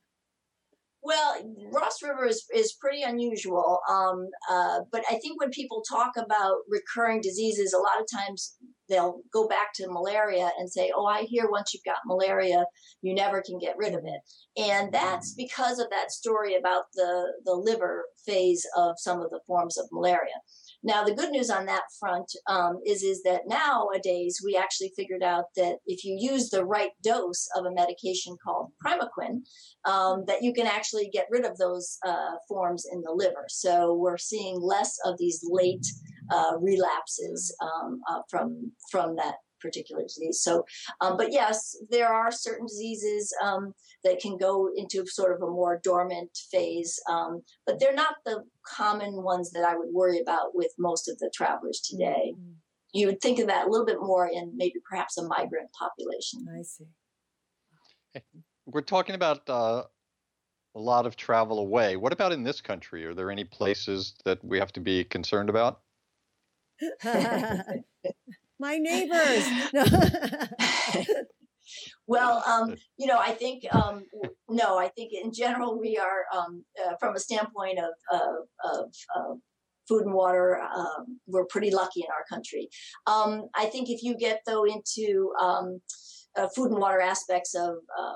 C: Well, Ross River is, is pretty unusual. Um, uh, but I think when people talk about recurring diseases, a lot of times they'll go back to malaria and say, "Oh, I hear once you've got malaria, you never can get rid of it." And that's because of that story about the the liver phase of some of the forms of malaria. Now, the good news on that front um, is is that nowadays we actually figured out that if you use the right dose of a medication called primaquine, um, that you can actually get rid of those uh, forms in the liver. So we're seeing less of these late uh, relapses um, uh, from from that particular disease. So, um, but yes, there are certain diseases um, that can go into sort of a more dormant phase, um, but they're not the common ones that I would worry about with most of the travelers today. Mm-hmm. You would think of that a little bit more in maybe perhaps a migrant population.
A: I see.
B: We're talking about uh, a lot of travel away. What about in this country? Are there any places that we have to be concerned about? *laughs*
A: my neighbors. *laughs* *laughs*
C: well, um, you know, I think um, no, I think in general we are um, uh, from a standpoint of of, of food and water. Um, we're pretty lucky in our country. Um, I think if you get though into um, uh, food and water aspects of, uh,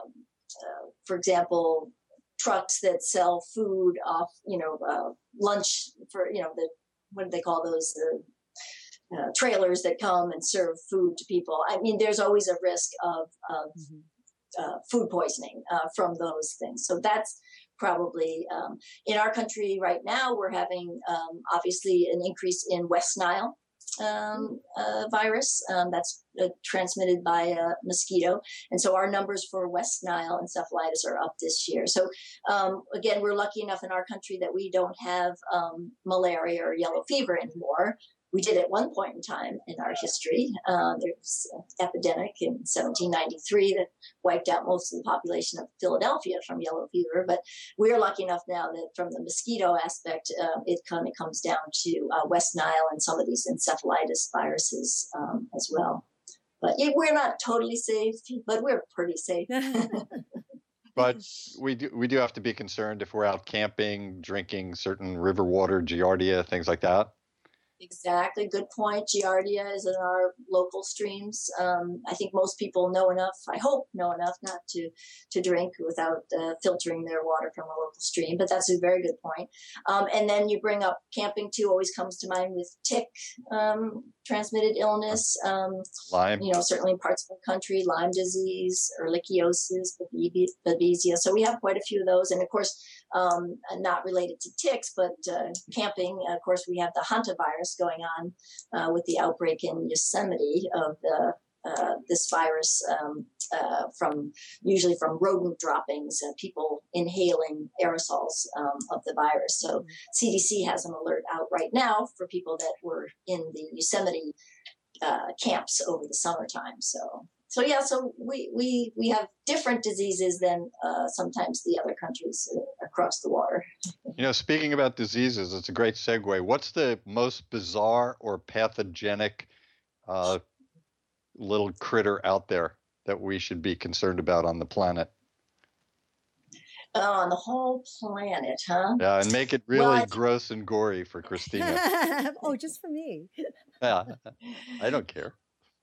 C: for example, trucks that sell food off, you know, uh, lunch for you know the what do they call those? The uh, trailers that come and serve food to people. I mean, there's always a risk of, of mm-hmm. uh, food poisoning uh, from those things. So that's probably um, in our country right now. We're having um, obviously an increase in West Nile um, uh, virus um, that's uh, transmitted by a mosquito. And so our numbers for West Nile encephalitis are up this year. So um, again, we're lucky enough in our country that we don't have um, malaria or yellow fever anymore we did at one point in time in our history. Uh, there was an epidemic in 1793 that wiped out most of the population of Philadelphia from yellow fever. But we're lucky enough now that from the mosquito aspect, uh, it kind of comes down to uh, West Nile and some of these encephalitis viruses um, as well. But it, we're not totally safe, but we're pretty safe. *laughs*
B: but we do we do have to be concerned if we're out camping, drinking certain river water, giardia, things like that.
C: Exactly. Good point. Giardia is in our local streams. Um, I think most people know enough. I hope know enough not to to drink without uh, filtering their water from a local stream. But that's a very good point. Um, and then you bring up camping too. Always comes to mind with tick um, transmitted illness. Um,
B: Lyme.
C: You know, certainly in parts of the country, Lyme disease, ehrlichiosis, babesia. So we have quite a few of those. And of course, um, not related to ticks, but uh, camping. Of course, we have the hantavirus going on uh, with the outbreak in Yosemite of the uh, this virus um, uh, from usually from rodent droppings, uh, people inhaling aerosols um, of the virus. So CDC has an alert out right now for people that were in the Yosemite uh, camps over the summertime. So so yeah, so we we we have different diseases than uh, sometimes the other countries uh, across the water.
B: You know, speaking about diseases, it's a great segue. What's the most bizarre or pathogenic uh, little critter out there that we should be concerned about on the planet?
C: Uh, on the whole planet, huh?
B: Yeah, and make it really well, gross and gory for Christina. *laughs*
A: oh, just for me.
B: yeah, I don't care.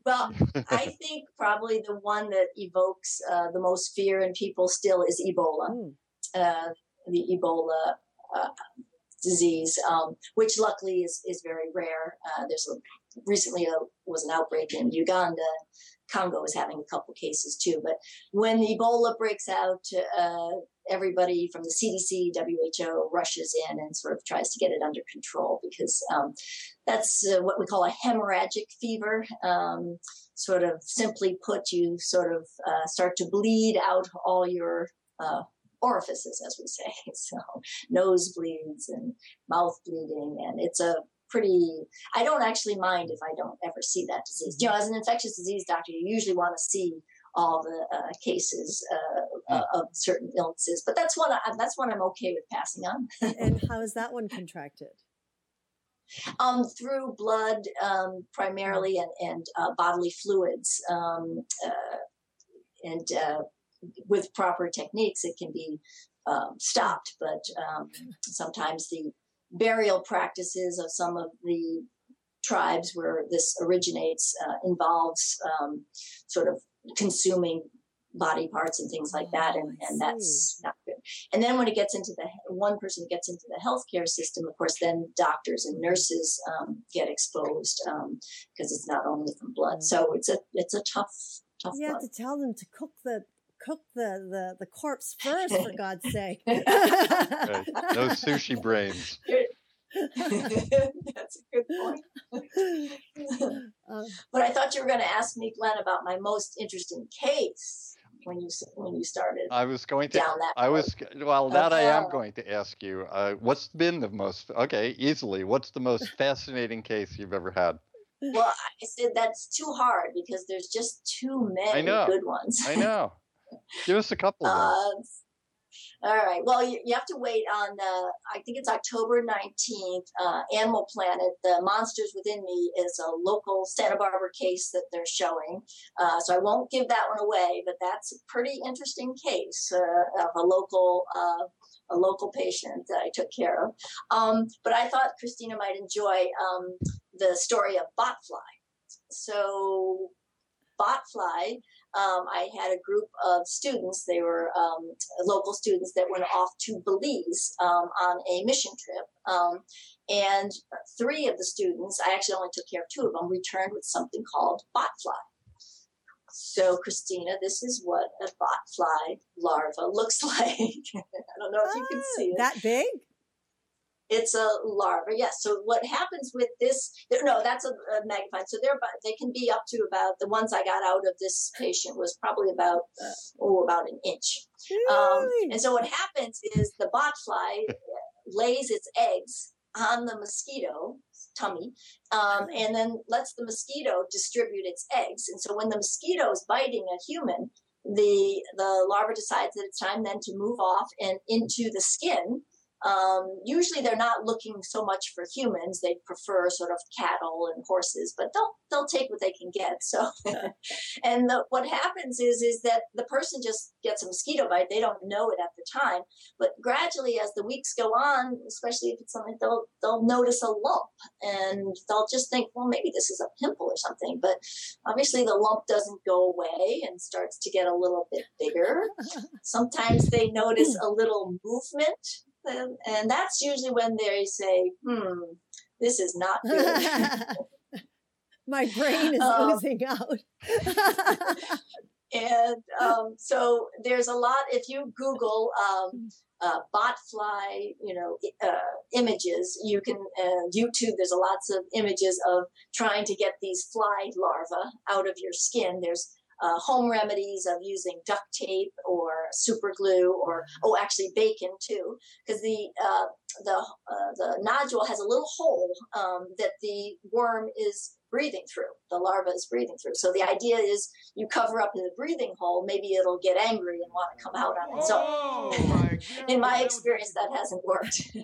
C: Well, I *laughs* think probably the one that evokes uh, the most fear in people still is Ebola, mm. uh, the Ebola uh, disease, um, which luckily is, is very rare. Uh, there's a, recently a, was an outbreak in Uganda. Congo is having a couple cases too. But when Ebola breaks out, uh, everybody from the CDC, WHO rushes in and sort of tries to get it under control because um, that's uh, what we call a hemorrhagic fever. Um, sort of simply put, you sort of uh, start to bleed out all your uh, orifices, as we say. *laughs* So nosebleeds and mouth bleeding, and it's a pretty i don't actually mind if i don't ever see that disease you know as an infectious disease doctor you usually want to see all the uh, cases uh, mm. of certain illnesses. But that's one I, that's one I'm okay with passing on. *laughs*
A: and how is that one contracted?
C: Um, through blood um, primarily and, and uh, bodily fluids. Um, uh, and uh, with proper techniques, it can be um, stopped. But um, *laughs* sometimes the burial practices of some of the tribes where this originates uh, involves um, sort of consuming body parts and things like that and, and that's not good. And then when it gets into the one person gets into the healthcare system of course then doctors and nurses um, get exposed because um, it's not only from blood. So it's a it's a tough tough
A: you have to tell them to cook the cook the the, the corpse *laughs* first for god's sake right.
B: no *laughs* sushi brains *laughs*
C: That's a good point. Uh, but I thought you were going to ask me, Glenn, about my most interesting case when you when you started.
B: I was going to. Down that I was well. That I am going to ask you. Uh, what's been the most? Okay, easily. What's the most fascinating case you've ever had?
C: Well, I said that's too hard because there's just too many good ones.
B: I know. Give us a couple. Uh,
C: all right. Well, you, you have to wait on, uh, I think it's October 19th. Uh, Animal Planet, The Monsters Within Me is a local Santa Barbara case that they're showing. Uh, so I won't give that one away, but that's a pretty interesting case uh, of a local, uh, a local patient that I took care of. Um, but I thought Christina might enjoy um, the story of Botfly. So Botfly um, I had a group of students. They were um, local students that went off to Belize um, on a mission trip. Um, and three of the students, I actually only took care of two of them, returned with something called botfly. So, Christina, this is what a botfly larva looks *laughs* like. I don't know if you can ah, see it.
A: That big?
C: It's a larva, yes. So what happens with this? No, that's a, a magnified. So they're they can be up to about the ones I got out of this patient was probably about oh about an inch. Um, and so what happens is the botfly lays its eggs on the mosquito tummy um, and then lets the mosquito distribute its eggs. And so when the mosquito is biting a human, the the larva decides that it's time then to move off and into the skin um, usually they're not looking so much for humans. They prefer sort of cattle and horses, but they'll they'll take what they can get. So, *laughs* and the, what happens is is that the person just gets a mosquito bite. They don't know it at the time, but gradually as the weeks go on, especially if it's something, they'll they'll notice a lump and they'll just think, well, maybe this is a pimple or something. But obviously the lump doesn't go away and starts to get a little bit bigger. *laughs* Sometimes they notice a little movement and, and that's usually when they say, hmm, this is not *laughs* good. *laughs*
A: My brain is um, oozing out.
C: and *laughs* um, so there's a lot, if you Google um, uh, botfly, you know, uh, images, you can, uh, YouTube, there's a lots of images of trying to get these fly larvae out of your skin. There's uh, home remedies of using duct tape or super glue or oh actually bacon too because the uh, the uh, the nodule has a little hole um, that the worm is breathing through. The larva is breathing through. So the idea is you cover up the breathing hole, maybe it'll get angry and want to come out on its own. Oh, *laughs* In my experience, that hasn't worked. *laughs*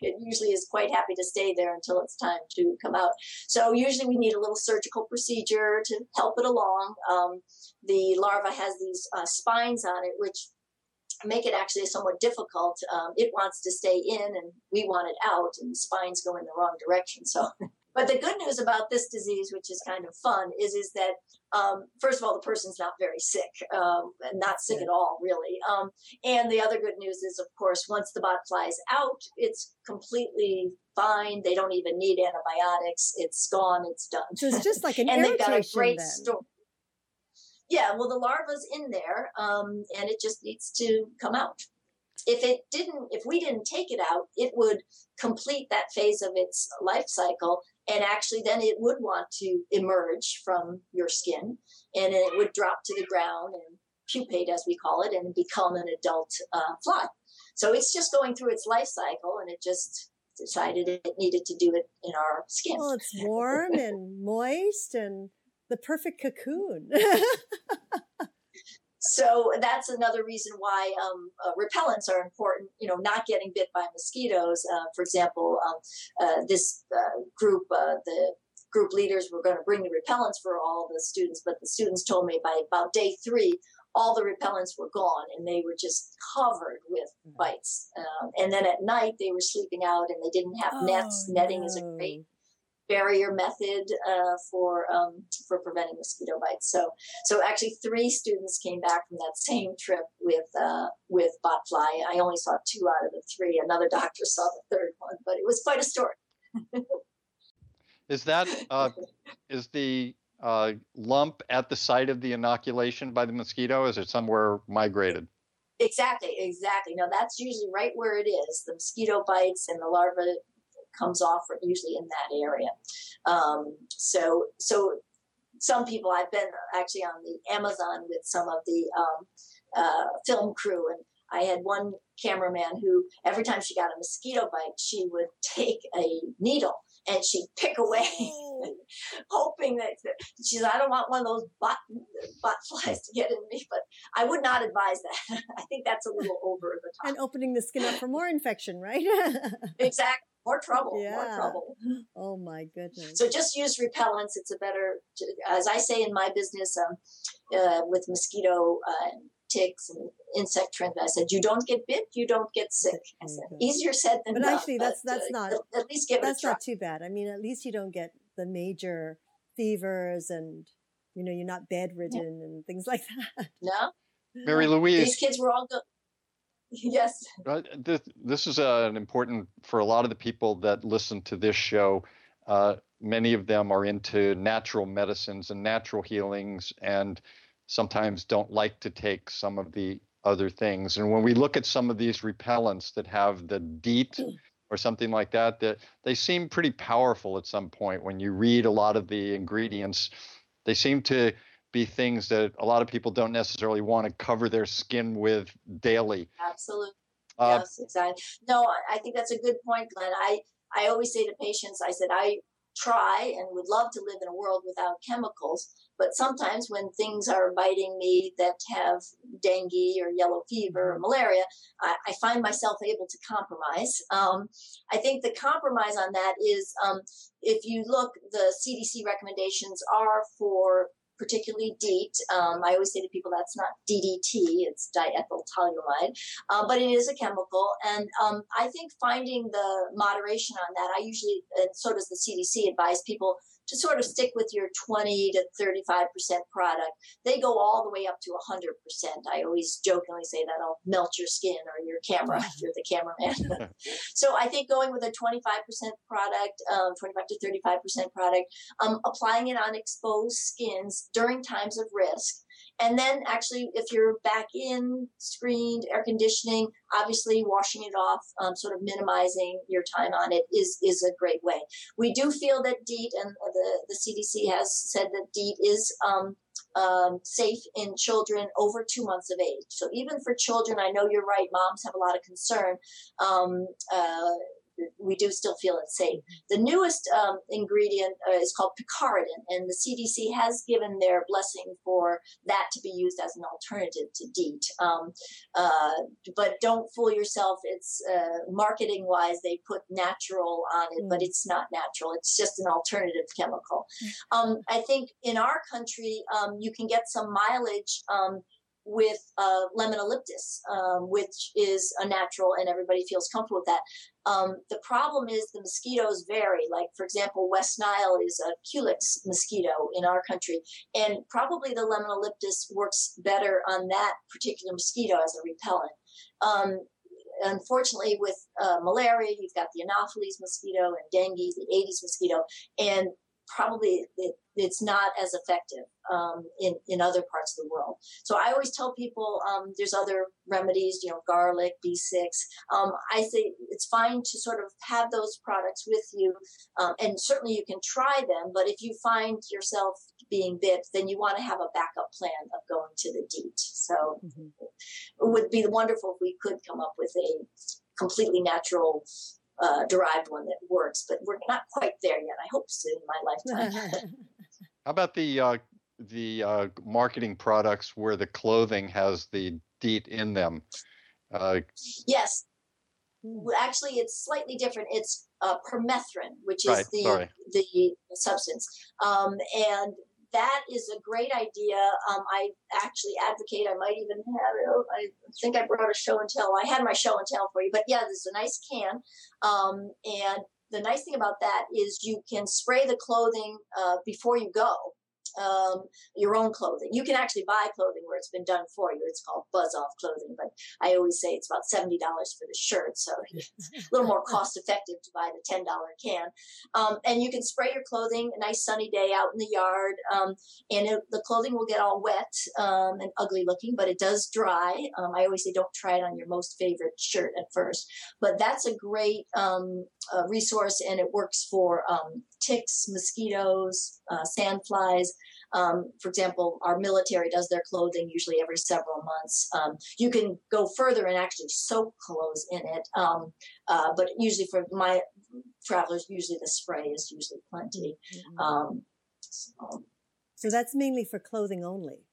C: it usually is quite happy to stay there until it's time to come out. So usually we need a little surgical procedure to help it along. Um, the larva has these uh, spines on it, which make it actually somewhat difficult. Um, it wants to stay in and we want it out, and the spines go in the wrong direction. So *laughs* but the good news about this disease, which is kind of fun, is is that um, first of all, the person's not very sick, um, not sick at all, really. Um, and the other good news is, of course, once the bot flies out, it's completely fine. They don't even need antibiotics. It's gone. It's done.
A: So it's just like an *laughs* and they've got a great story.
C: Yeah, well, the larva's in there, um, and it just needs to come out if it didn't if we didn't take it out it would complete that phase of its life cycle and actually then it would want to emerge from your skin and it would drop to the ground and pupate as we call it and become an adult uh, fly. So it's just going through its life cycle and it just decided it needed to do it in our skin.
A: Well it's warm and moist and the perfect cocoon *laughs*
C: so that's another reason why um, uh, repellents are important. You know, not getting bit by mosquitoes. Uh, for example, um, uh, this uh, group, uh, the group leaders were going to bring the repellents for all the students, but the students told me by about day three, all the repellents were gone and they were just covered with mm. bites. Um, and then at night they were sleeping out and they didn't have oh, nets. Netting no. is a great barrier method uh, for um, for preventing mosquito bites. So so actually three students came back from that same trip with uh, with botfly. I only saw two out of the three. Another doctor saw the third one, but it was quite a story.
B: is that *laughs* uh, is the uh, lump at the site of the inoculation by the mosquito? Is it somewhere migrated?
C: Exactly, exactly. Now that's usually right where it is. The mosquito bites and the larva comes off usually in that area. Um, so, so some people I've been actually on the Amazon with some of the um, uh, film crew, and I had one cameraman who every time she got a mosquito bite, she would take a needle and she'd pick away, *laughs* hoping that, she said, I don't want one of those butt, butt flies to get in me, but I would not advise that. *laughs* I think that's a little over the top.
A: And opening the skin up for more infection, right? *laughs*
C: exactly. More trouble, yeah. more trouble. *laughs*
A: Oh my goodness.
C: So just use repellents. It's a better, as I say in my business, um, uh, with mosquito uh, ticks and insect transmission. I said, you don't get bit, you don't get sick. I said, easier said than
A: but
C: done.
A: Actually, that's
C: but,
A: that's uh,
C: not at least give
A: that's not too bad. I mean, at least you don't get the major fevers and you know you're not bedridden yeah. and things like *laughs* that.
C: No,
B: Mary Louise,
C: these kids were all good. *laughs* Yes.
B: This, this is uh, an important for a lot of the people that listen to this show. Uh, many of them are into natural medicines and natural healings, and sometimes don't like to take some of the other things. And when we look at some of these repellents that have the DEET or something like that, that they seem pretty powerful at some point. When you read a lot of the ingredients, they seem to be things that a lot of people don't necessarily want to cover their skin with daily.
C: Absolutely. Uh, yes, exactly. No, I think that's a good point, Glenn. I, I always say to patients, I said, I try and would love to live in a world without chemicals. But sometimes when things are biting me that have dengue or yellow fever or mm-hmm. malaria, I, I find myself able to compromise. Um, I think the compromise on that is um, if you look, the CDC recommendations are for particularly DEET. Um, I always say to people that's not DDT, it's diethyl toluene, uh, but it is a chemical. And um, I think finding the moderation on that, I usually, and so does the CDC, advise people to sort of stick with your 20 to 35% product. They go all the way up to 100%. I always jokingly say that'll melt your skin or your camera if you're the cameraman. *laughs* so I think going with a 25% product, um, 25 to 35% product, um, applying it on exposed skins during times of risk, and then actually, if you're back in screened air conditioning, obviously washing it off, um, sort of minimizing your time on it is, is a great way. We do feel that DEET and the, the CDC has said that DEET is, um, um, safe in children over two months of age. So even for children, I know you're right. Moms have a lot of concern. Um, uh, we do still feel it's safe. The newest um, ingredient uh, is called picaridin, and the CDC has given their blessing for that to be used as an alternative to DEET. Um, uh, but don't fool yourself. It's uh, marketing wise, they put natural on it, mm. but it's not natural. It's just an alternative chemical. Mm. Um, I think in our country, um, you can get some mileage um, with uh, lemon eucalyptus, um, which is a natural, and everybody feels comfortable with that. Um, the problem is the mosquitoes vary. Like, for example, West Nile is a Culex mosquito in our country, and probably the lemon eucalyptus works better on that particular mosquito as a repellent. Um, unfortunately, with uh, malaria, you've got the Anopheles mosquito and dengue, the Aedes mosquito, and probably it, it's not as effective um, in in other parts of the world. So I always tell people um, there's other remedies, you know, garlic, B6. Um, I say it's fine to sort of have those products with you, um, and certainly you can try them. But if you find yourself being bit, then you want to have a backup plan of going to the DEET. So mm-hmm. it would be wonderful if we could come up with a completely natural uh, derived one that works, but we're not quite there yet. I hope soon in my lifetime. *laughs*
B: How about the uh, the uh, marketing products where the clothing has the DEET in them?
C: Uh, yes, actually, it's slightly different. It's uh, permethrin, which is right, the the substance, um, and that is a great idea. Um, I actually advocate. I might even have it. I think I brought a show and tell. I had my show and tell for you, but yeah, there's a nice can, um, and the nice thing about that is you can spray the clothing uh, before you go um, your own clothing. You can actually buy clothing where it's been done for you. It's called buzz off clothing, but I always say it's about $70 for the shirt. So *laughs* it's a little more cost effective to buy the $10 can. Um, and you can spray your clothing a nice sunny day out in the yard. Um, and it, the clothing will get all wet um, and ugly looking, but it does dry. Um, I always say don't try it on your most favorite shirt at first, but that's a great um, uh, resource and it works for ticks, mosquitoes, uh, sand flies. Um, for example, our military does their clothing usually every several months. Um, you can go further and actually soak clothes in it, um, uh, but usually for my travelers, usually the spray is usually plenty. Mm-hmm. Um,
A: so. so that's mainly for clothing only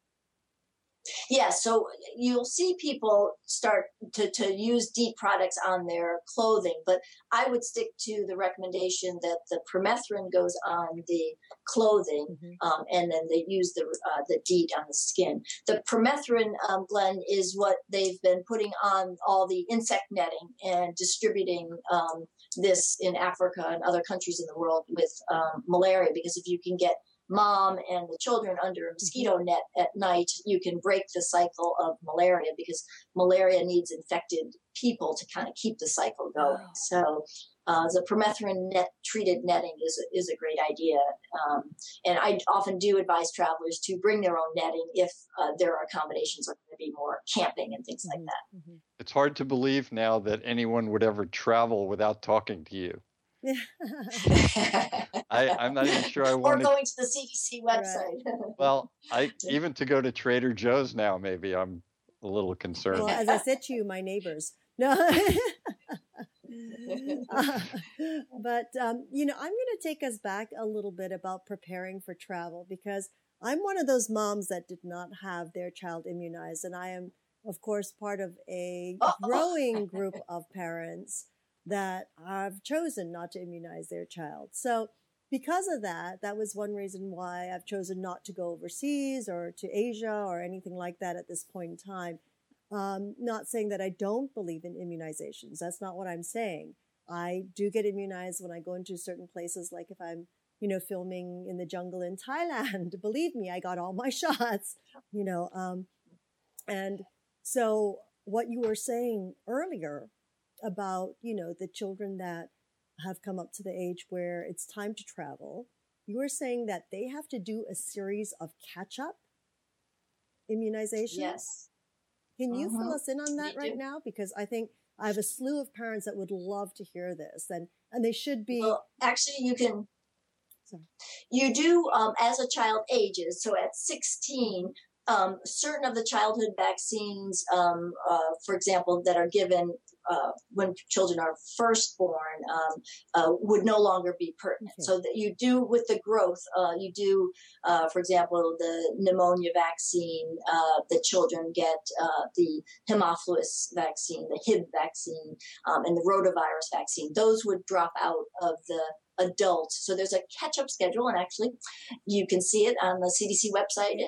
C: yeah, so you'll see people start to, to use DEET products on their clothing, but I would stick to the recommendation that the permethrin goes on the clothing, mm-hmm. um, and then they use the uh, the DEET on the skin. The permethrin, um, Glenn, is what they've been putting on all the insect netting and distributing um, this in Africa and other countries in the world with um, malaria, because if you can get mom and the children under a mosquito mm-hmm. net at night, you can break the cycle of malaria because malaria needs infected people to kind of keep the cycle going. Wow. So uh, the permethrin net treated netting is a, is a great idea, um, and I often do advise travelers to bring their own netting if uh, their accommodations are going to be more camping and things mm-hmm. like that. Mm-hmm.
B: It's hard to believe now that anyone would ever travel without talking to you. *laughs* I, I'm not even sure I want. To.
C: Or going to the CDC website. *laughs*
B: well, I even to go to Trader Joe's now. Maybe I'm a little concerned.
A: Well, as I said to you, my neighbors. *laughs* No. uh, but um, you know, I'm going to take us back a little bit about preparing for travel because I'm one of those moms that did not have their child immunized, and I am, of course, part of a growing group of parents that have chosen not to immunize their child. So because of that, that was one reason why I've chosen not to go overseas or to Asia or anything like that at this point in time. Um, not saying that I don't believe in immunizations. That's not what I'm saying. I do get immunized when I go into certain places, like if I'm, you know, filming in the jungle in Thailand. *laughs* Believe me, I got all my *laughs* shots, you know. Um, and so what you were saying earlier about, you know, the children that have come up to the age where it's time to travel. You were saying that they have to do a series of catch up immunizations.
C: Yes.
A: Can you fill mm-hmm. us in on that right do. now? Because I think I have a slew of parents that would love to hear this, and and they should be.
C: Well, actually, you can. Sorry. You do um, as a child ages. So at 16, um, certain of the childhood vaccines, um, uh, for example, that are given uh, when children are first born um, uh, would no longer be pertinent. So that you do with the growth, uh, you do, uh, for example, the pneumonia vaccine uh, that children get, uh, the hemophilus vaccine, the Hib vaccine, um, and the rotavirus vaccine. Those would drop out of the adult. So there's a catch up schedule, and actually, you can see it on the CDC website.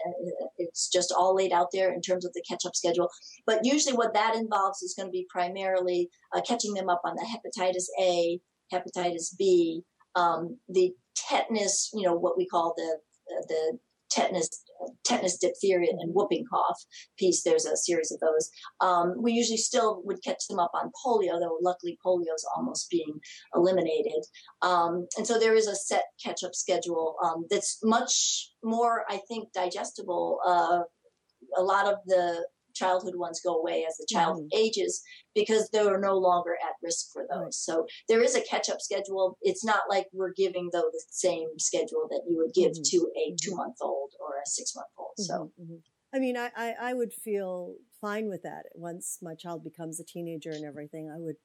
C: It's just all laid out there in terms of the catch up schedule. But usually, what that involves is going to be primarily uh, catching them up on the hepatitis A, hepatitis B, um, the tetanus, you know, what we call the the tetanus, tetanus, diphtheria, and whooping cough piece. There's a series of those. Um, we usually still would catch them up on polio, though luckily polio is almost being eliminated. Um, and so there is a set catch up schedule um, that's much more, I think, digestible. Uh, a lot of the childhood ones go away as the child mm. ages because they're no longer at risk for those. Right. So there is a catch up schedule. It's not like we're giving though the same schedule that you would give mm-hmm. to a mm-hmm. two month old or a six month old. Mm-hmm. So. Mm-hmm.
A: I mean, I, I, I would feel fine with that once my child becomes a teenager and everything. I would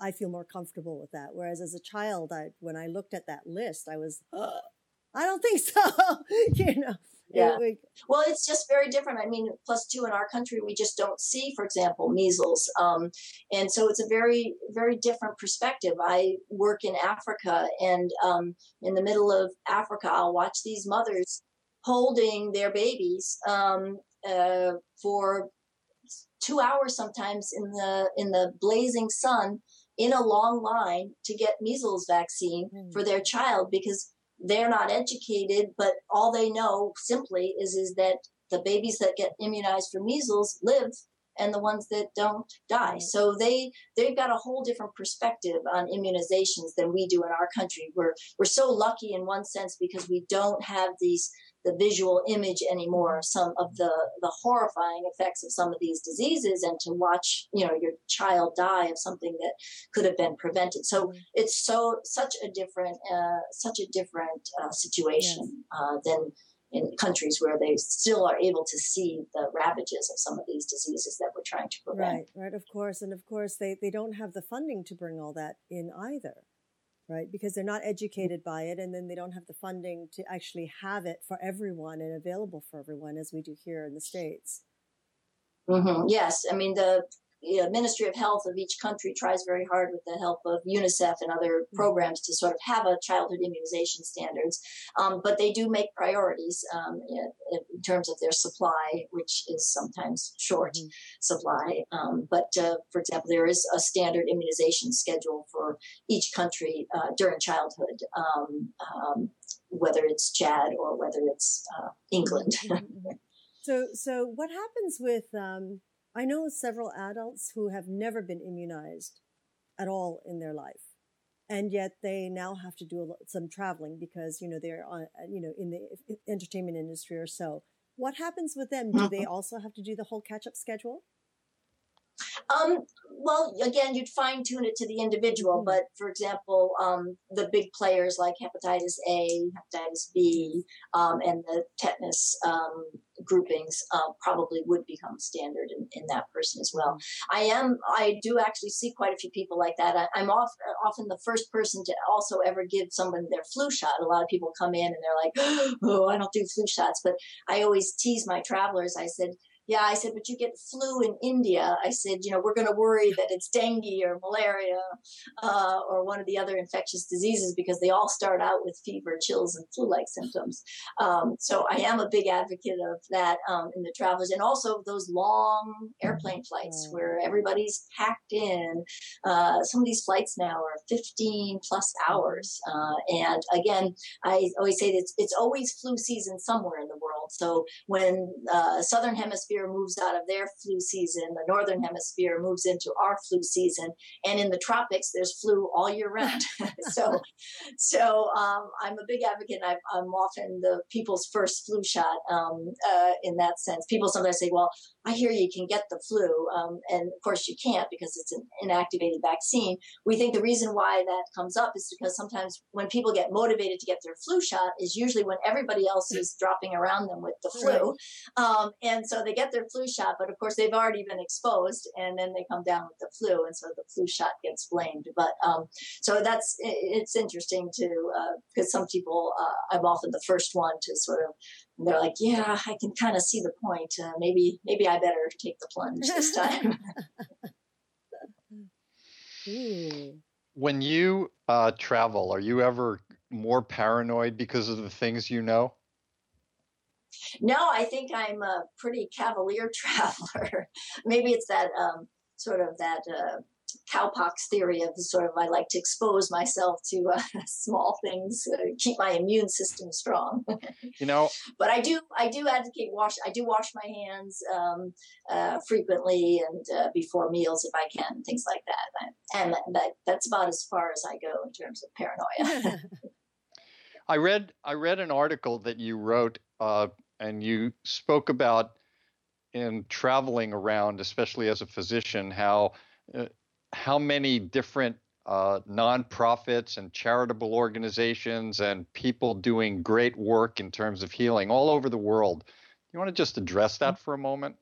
A: I feel more comfortable with that. Whereas as a child, I when I looked at that list, I was, oh, *gasps* I don't think so. *laughs* you know,
C: yeah. well, it's just very different. I mean, plus two in our country, we just don't see, for example, measles. Um, and so it's a very, very different perspective. I work in Africa, and um, in the middle of Africa, I'll watch these mothers holding their babies um, uh, for two hours sometimes in the in the blazing sun in a long line to get measles vaccine mm. for their child because they're not educated, but all they know simply is, is that the babies that get immunized for measles live and the ones that don't die. So they they've got a whole different perspective on immunizations than we do in our country. We're we're so lucky in one sense because we don't have these the visual image anymore of some of the the horrifying effects of some of these diseases and to watch you know your child die of something that could have been prevented so mm-hmm. it's so such a different uh, such a different uh, situation yes. uh, than in countries where they still are able to see the ravages of some of these diseases that we're trying to prevent.
A: Right, right, of course. And of course, they, they don't have the funding to bring all that in either, right? Because they're not educated by it and then they don't have the funding to actually have it for everyone and available for everyone as we do here in the States.
C: Mm-hmm. Yes. I mean, the the Ministry of Health of each country tries very hard with the help of UNICEF and other mm-hmm. programs to sort of have a childhood immunization standards. Um, but they do make priorities um, in, in, terms of their supply, which is sometimes short mm-hmm. supply. Um, but uh, for example, there is a standard immunization schedule for each country uh, during childhood. Um, um, whether it's Chad or whether it's uh, England.
A: Mm-hmm. *laughs* so, so what happens with um, I know several adults who have never been immunized at all in their life. And yet they now have to do some traveling because, you know, they're on, you know, in the entertainment industry or so. What happens with them? Do they mm-hmm. also have to do the whole catch up schedule?
C: Um, well, again, you'd fine tune it to the individual, mm-hmm. but for example, um, the big players like hepatitis A, hepatitis B, um, and the tetanus um, groupings uh, probably would become standard in, in, that person as well. I am, I do actually see quite a few people like that. I, am often the first person to also ever give someone their flu shot. A lot of people come in and they're like, *gasps* oh, I don't do flu shots, but I always tease my travelers. I said, yeah, I said, but you get flu in India. I said, you know, we're going to worry that it's dengue or malaria uh, or one of the other infectious diseases because they all start out with fever, chills, and flu like symptoms. Um, so I am a big advocate of that um, in the travelers and also those long airplane flights mm. where everybody's packed in. Uh, some of these flights now are 15 plus hours. Uh, and again, I always say that it's, it's always flu season somewhere in the world. So when uh, Southern Hemisphere hemisphere moves out of their flu season, the northern hemisphere moves into our flu season, and in the tropics there's flu all year round. *laughs* *laughs* so, so um, I'm a big advocate. I'm, I'm, often the people's first flu shot um, uh, in that sense. People sometimes say, "Well, I hear you can get the flu," um, and of course you can't because it's an inactivated vaccine. We think the reason why that comes up is because sometimes when people get motivated to get their flu shot is usually when everybody else is dropping around them with the flu, um, and so they get their flu shot, but of course they've already been exposed, and then they come down with the flu, and so the flu shot gets blamed. But um, so that's it's interesting to because uh, some people uh, I'm often the first one to sort of they're like, yeah, I can kind of see the point. Uh, maybe maybe I better take the plunge this *laughs* time.
B: when you uh, travel, are you ever more paranoid because of the things you know?
C: No, I think I'm a pretty cavalier *laughs* traveler. Maybe it's that um, sort of that uh, cowpox theory of sort of I like to expose myself to uh, *laughs* small things, uh, keep my immune system strong. *laughs*
B: you know,
C: but I do I do advocate wash. I do wash my hands um, uh, frequently and uh, before meals if I can, things like that. And that, that's about as far as I go in terms of paranoia. *laughs*
B: I read I read an article that you wrote uh, and you spoke about in traveling around, especially as a physician, how uh, how many different uh, nonprofits and charitable organizations and people doing great work in terms of healing all over the world. You want to just address that for a moment?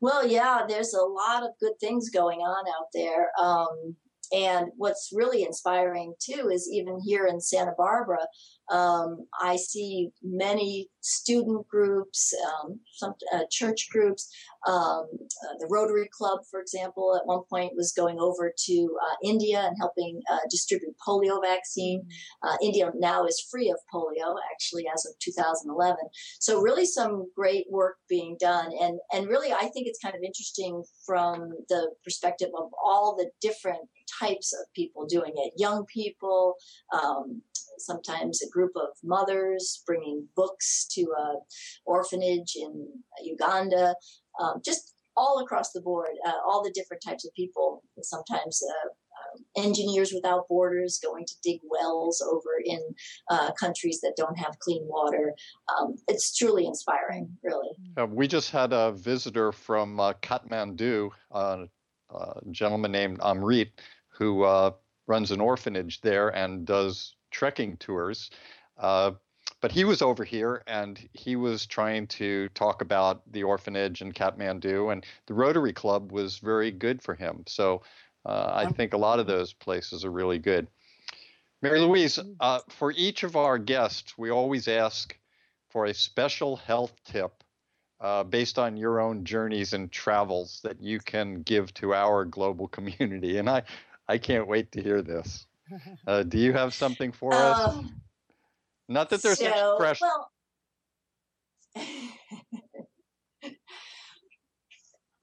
C: Well, yeah, there's a lot of good things going on out there. Um, and what's really inspiring too is even here in Santa Barbara, um, I see many student groups, um, some uh, church groups. Um, uh, the Rotary Club, for example, at one point was going over to uh, India and helping uh, distribute polio vaccine. Uh, India now is free of polio, actually, as of 2011. So really, some great work being done, and and really, I think it's kind of interesting from the perspective of all the different types of people doing it young people, um, sometimes a group of mothers bringing books to a orphanage in Uganda, um, just all across the board, uh, all the different types of people. Sometimes uh, uh, engineers without borders going to dig wells over in uh, countries that don't have clean water. Um, it's truly inspiring, really.
B: Uh, we just had a visitor from uh, Kathmandu, a gentleman named Amrit, who uh, runs an orphanage there and does trekking tours. Uh, but he was over here and he was trying to talk about the orphanage in Kathmandu, and the Rotary Club was very good for him. So uh, I think a lot of those places are really good. Mary Louise, uh, for each of our guests, we always ask for a special health tip uh, based on your own journeys and travels that you can give to our global community. And I, I can't wait to hear this. *laughs* Uh, do you have something for us? Um, Not that there's so, pressure.
C: Well, *laughs*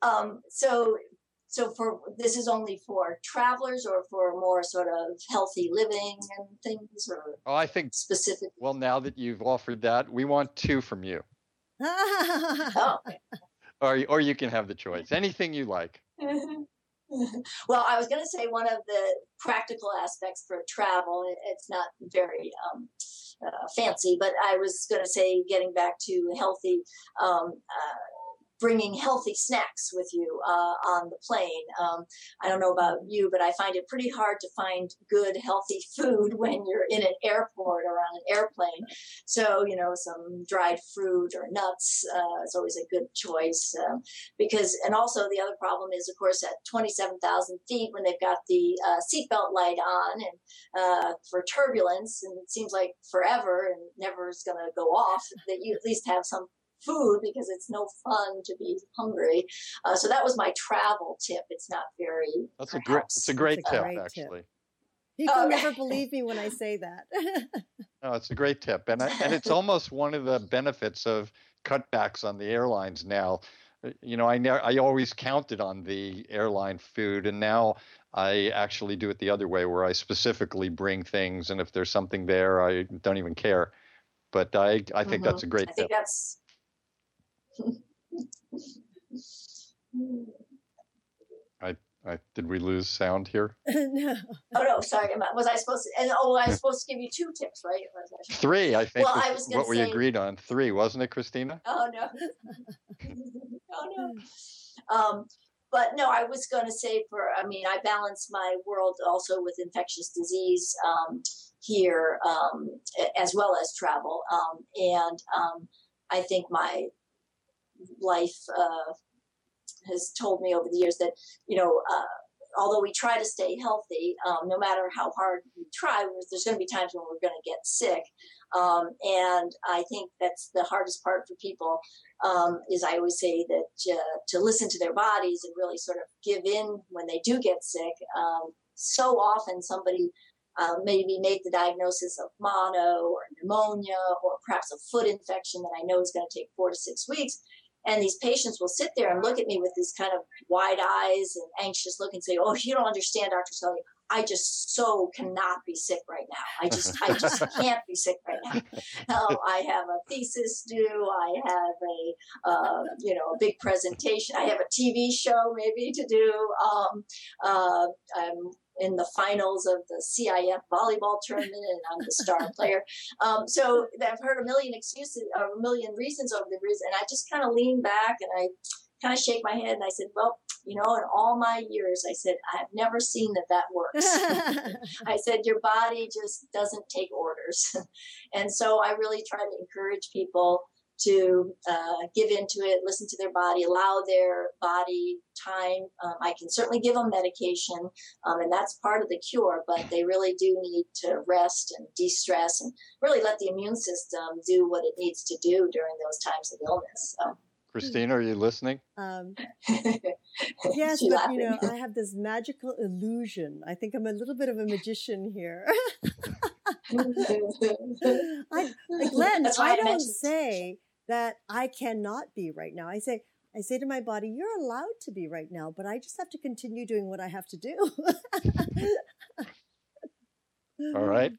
C: um, so, so for this is only for travelers or for more sort of healthy living and things, or
B: oh, I think
C: specific.
B: Well, now that you've offered that, we want two from you.
C: oh.
B: Or, or you can have the choice. Anything you like. *laughs* *laughs*
C: well, I was going to say one of the practical aspects for travel. It's not very um, uh, fancy, but I was going to say getting back to healthy um, uh, bringing healthy snacks with you uh, on the plane. Um, I don't know about you, but I find it pretty hard to find good, healthy *laughs* food when you're in an airport or on an airplane. So, you know, some dried fruit or nuts uh, is always a good choice. Uh, because, and also the other problem is, of course, at 27,000 feet, when they've got the uh, seatbelt light on and uh, for turbulence, and it seems like forever and never is going to go off, that you at least have some food because it's no fun to be hungry. Uh, so that was my travel tip. It's not very.
B: That's perhaps, a great. It's a great tip, great actually. Tip.
A: People okay. never believe me when I *laughs* say that. *laughs*
B: no, it's a great tip, and I, and it's almost one of the benefits of cutbacks on the airlines now. Uh, you know, I ne- I always counted on the airline food, and now I actually do it the other way, where I specifically bring things, and if there's something there, I don't even care. But I I think mm-hmm. that's a great
C: I
B: tip.
C: think that's
B: I, I did we lose sound here? *laughs*
C: no. Oh no, sorry. Was I supposed to? And oh, I was supposed to give you two tips, right?
B: Three, I think. Well, I was what say, What we agreed on. Three, wasn't it, Christina?
C: Oh no. *laughs* oh no. Um, but no, I was going to say for. I mean, I balance my world also with infectious disease um, here, um, as well as travel, um, and um, I think my life uh, has told me over the years that you know uh, although we try to stay healthy um, no matter how hard we try there's going to be times when we're going to get sick um, and i think that's the hardest part for people um, is i always say that uh, to listen to their bodies and really sort of give in when they do get sick um, so often somebody uh, maybe make the diagnosis of mono or pneumonia or perhaps a foot infection that I know is going to take four to six weeks. And these patients will sit there and look at me with these kind of wide eyes and anxious look and say, "Oh, you don't understand, Dr. Scully. I just so cannot be sick right now. I just, I just *laughs* can't be sick right now. Um, I have a thesis due. I have a, uh, you know, a big presentation. I have a TV show maybe to do. Um, uh, I'm in the finals of the CIF volleyball tournament and I'm the star *laughs* player. Um, so I've heard a million excuses, a million reasons over the years, and I just kind of lean back and I kind of shake my head and I said, well, you know, in all my years, I said, I've never seen that that works. *laughs* *laughs* I said, your body just doesn't take orders. and so I really try to encourage people to uh, give into it, listen to their body, allow their body time. Um, I can certainly give them medication, um, and that's part of the cure, but they really do need to rest and de stress and really let the immune system do what it needs to do during those times of illness. So.
B: Christina, are you listening? Um, *laughs*
A: yes, but laughing. you know, I have this magical illusion. I think I'm a little bit of a magician here. *laughs* *laughs* I, Glenn, I don't say that I cannot be right now. I say, I say to my body, you're allowed to be right now, but I just have to continue doing what I have to do.
B: All right.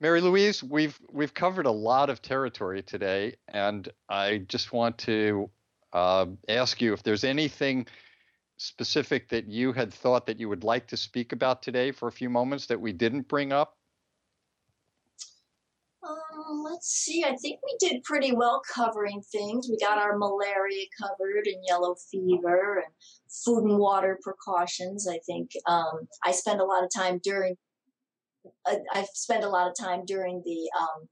B: Mary Louise, we've we've covered a lot of territory today, and I just want to uh, ask you if there's anything specific that you had thought that you would like to speak about today for a few moments that we didn't bring up.
C: Um, let's see. I think we did pretty well covering things. We got our malaria covered and yellow fever and food and water precautions. I think um, I spend a lot of time during. Uh, I've spent a lot of time during the um,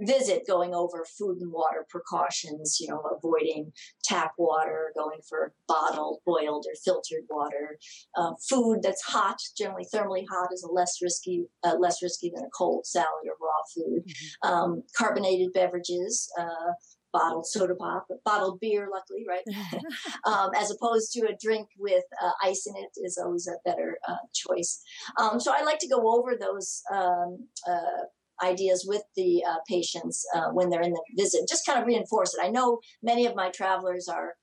C: visit going over food and water precautions, you know, avoiding tap water, going for bottled, boiled, or filtered water. Uh, food that's hot, generally thermally hot, is a less risky, uh, less risky than a cold salad or raw food. Mm-hmm. Um, carbonated beverages. Uh, bottled soda pop, bottled beer, luckily, right? *laughs* *laughs* um, as opposed to a drink with uh, ice in it is always a better uh, choice. Um, so I like to go over those um, uh, ideas with the uh, patients uh, when they're in the visit. Just kind of reinforce it. I know many of my travelers are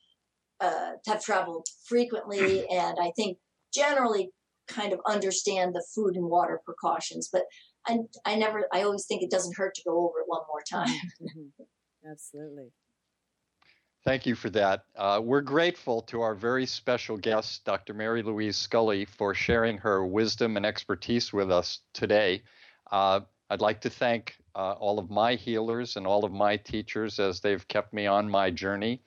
C: uh, have traveled frequently, and I think generally kind of understand the food and water precautions. But I, I never, I always think it doesn't hurt to go over it one more time. *laughs*
A: Absolutely.
B: Thank you for that. Uh, we're grateful to our very special guest, Dr. Mary Louise Scully, for sharing her wisdom and expertise with us today. Uh, I'd like to thank uh, all of my healers and all of my teachers as they've kept me on my journey.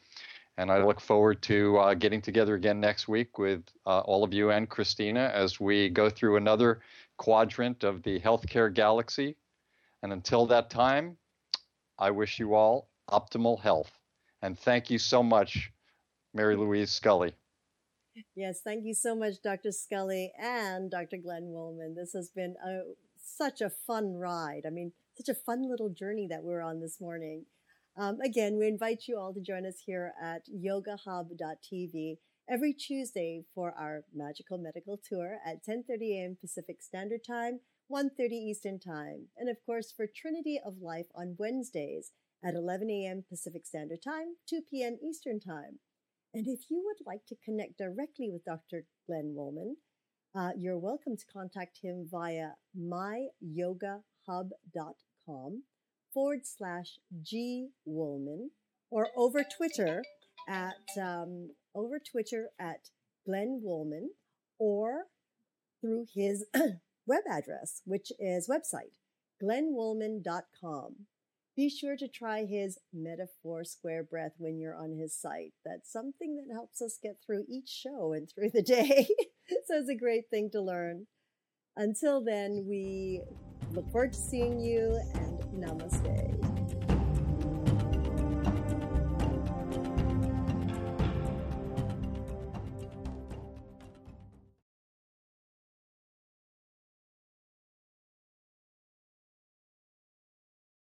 B: And I look forward to uh, getting together again next week with uh, all of you and Christina as we go through another quadrant of the healthcare galaxy. And until that time, I wish you all optimal health. And thank you so much, Mary Louise Scully.
A: Yes, thank you so much, Dr. Scully and Dr. Glenn Woolman. This has been a such a fun ride. I mean, such a fun little journey that we're on this morning. Um, again, we invite you all to join us here at yogahub.tv every Tuesday for our magical medical tour at 10:30 a.m. Pacific Standard Time, 1:30 Eastern Time, and of course for Trinity of Life on Wednesdays at 11 a.m. Pacific Standard Time, 2 p.m. Eastern Time. And if you would like to connect directly with Dr. Glenn Woolman, uh, you're welcome to contact him via myyogahub.com forward slash G Woolman or over Twitter at um, over Twitter at Glenn Woolman or through his *clears throat* web address, which is website glennwoolman.com. Be sure to try his metaphor square breath when you're on his site. That's something that helps us get through each show and through the day. *laughs* *laughs* so it's a great thing to learn. Until then, we look forward to seeing you and namaste.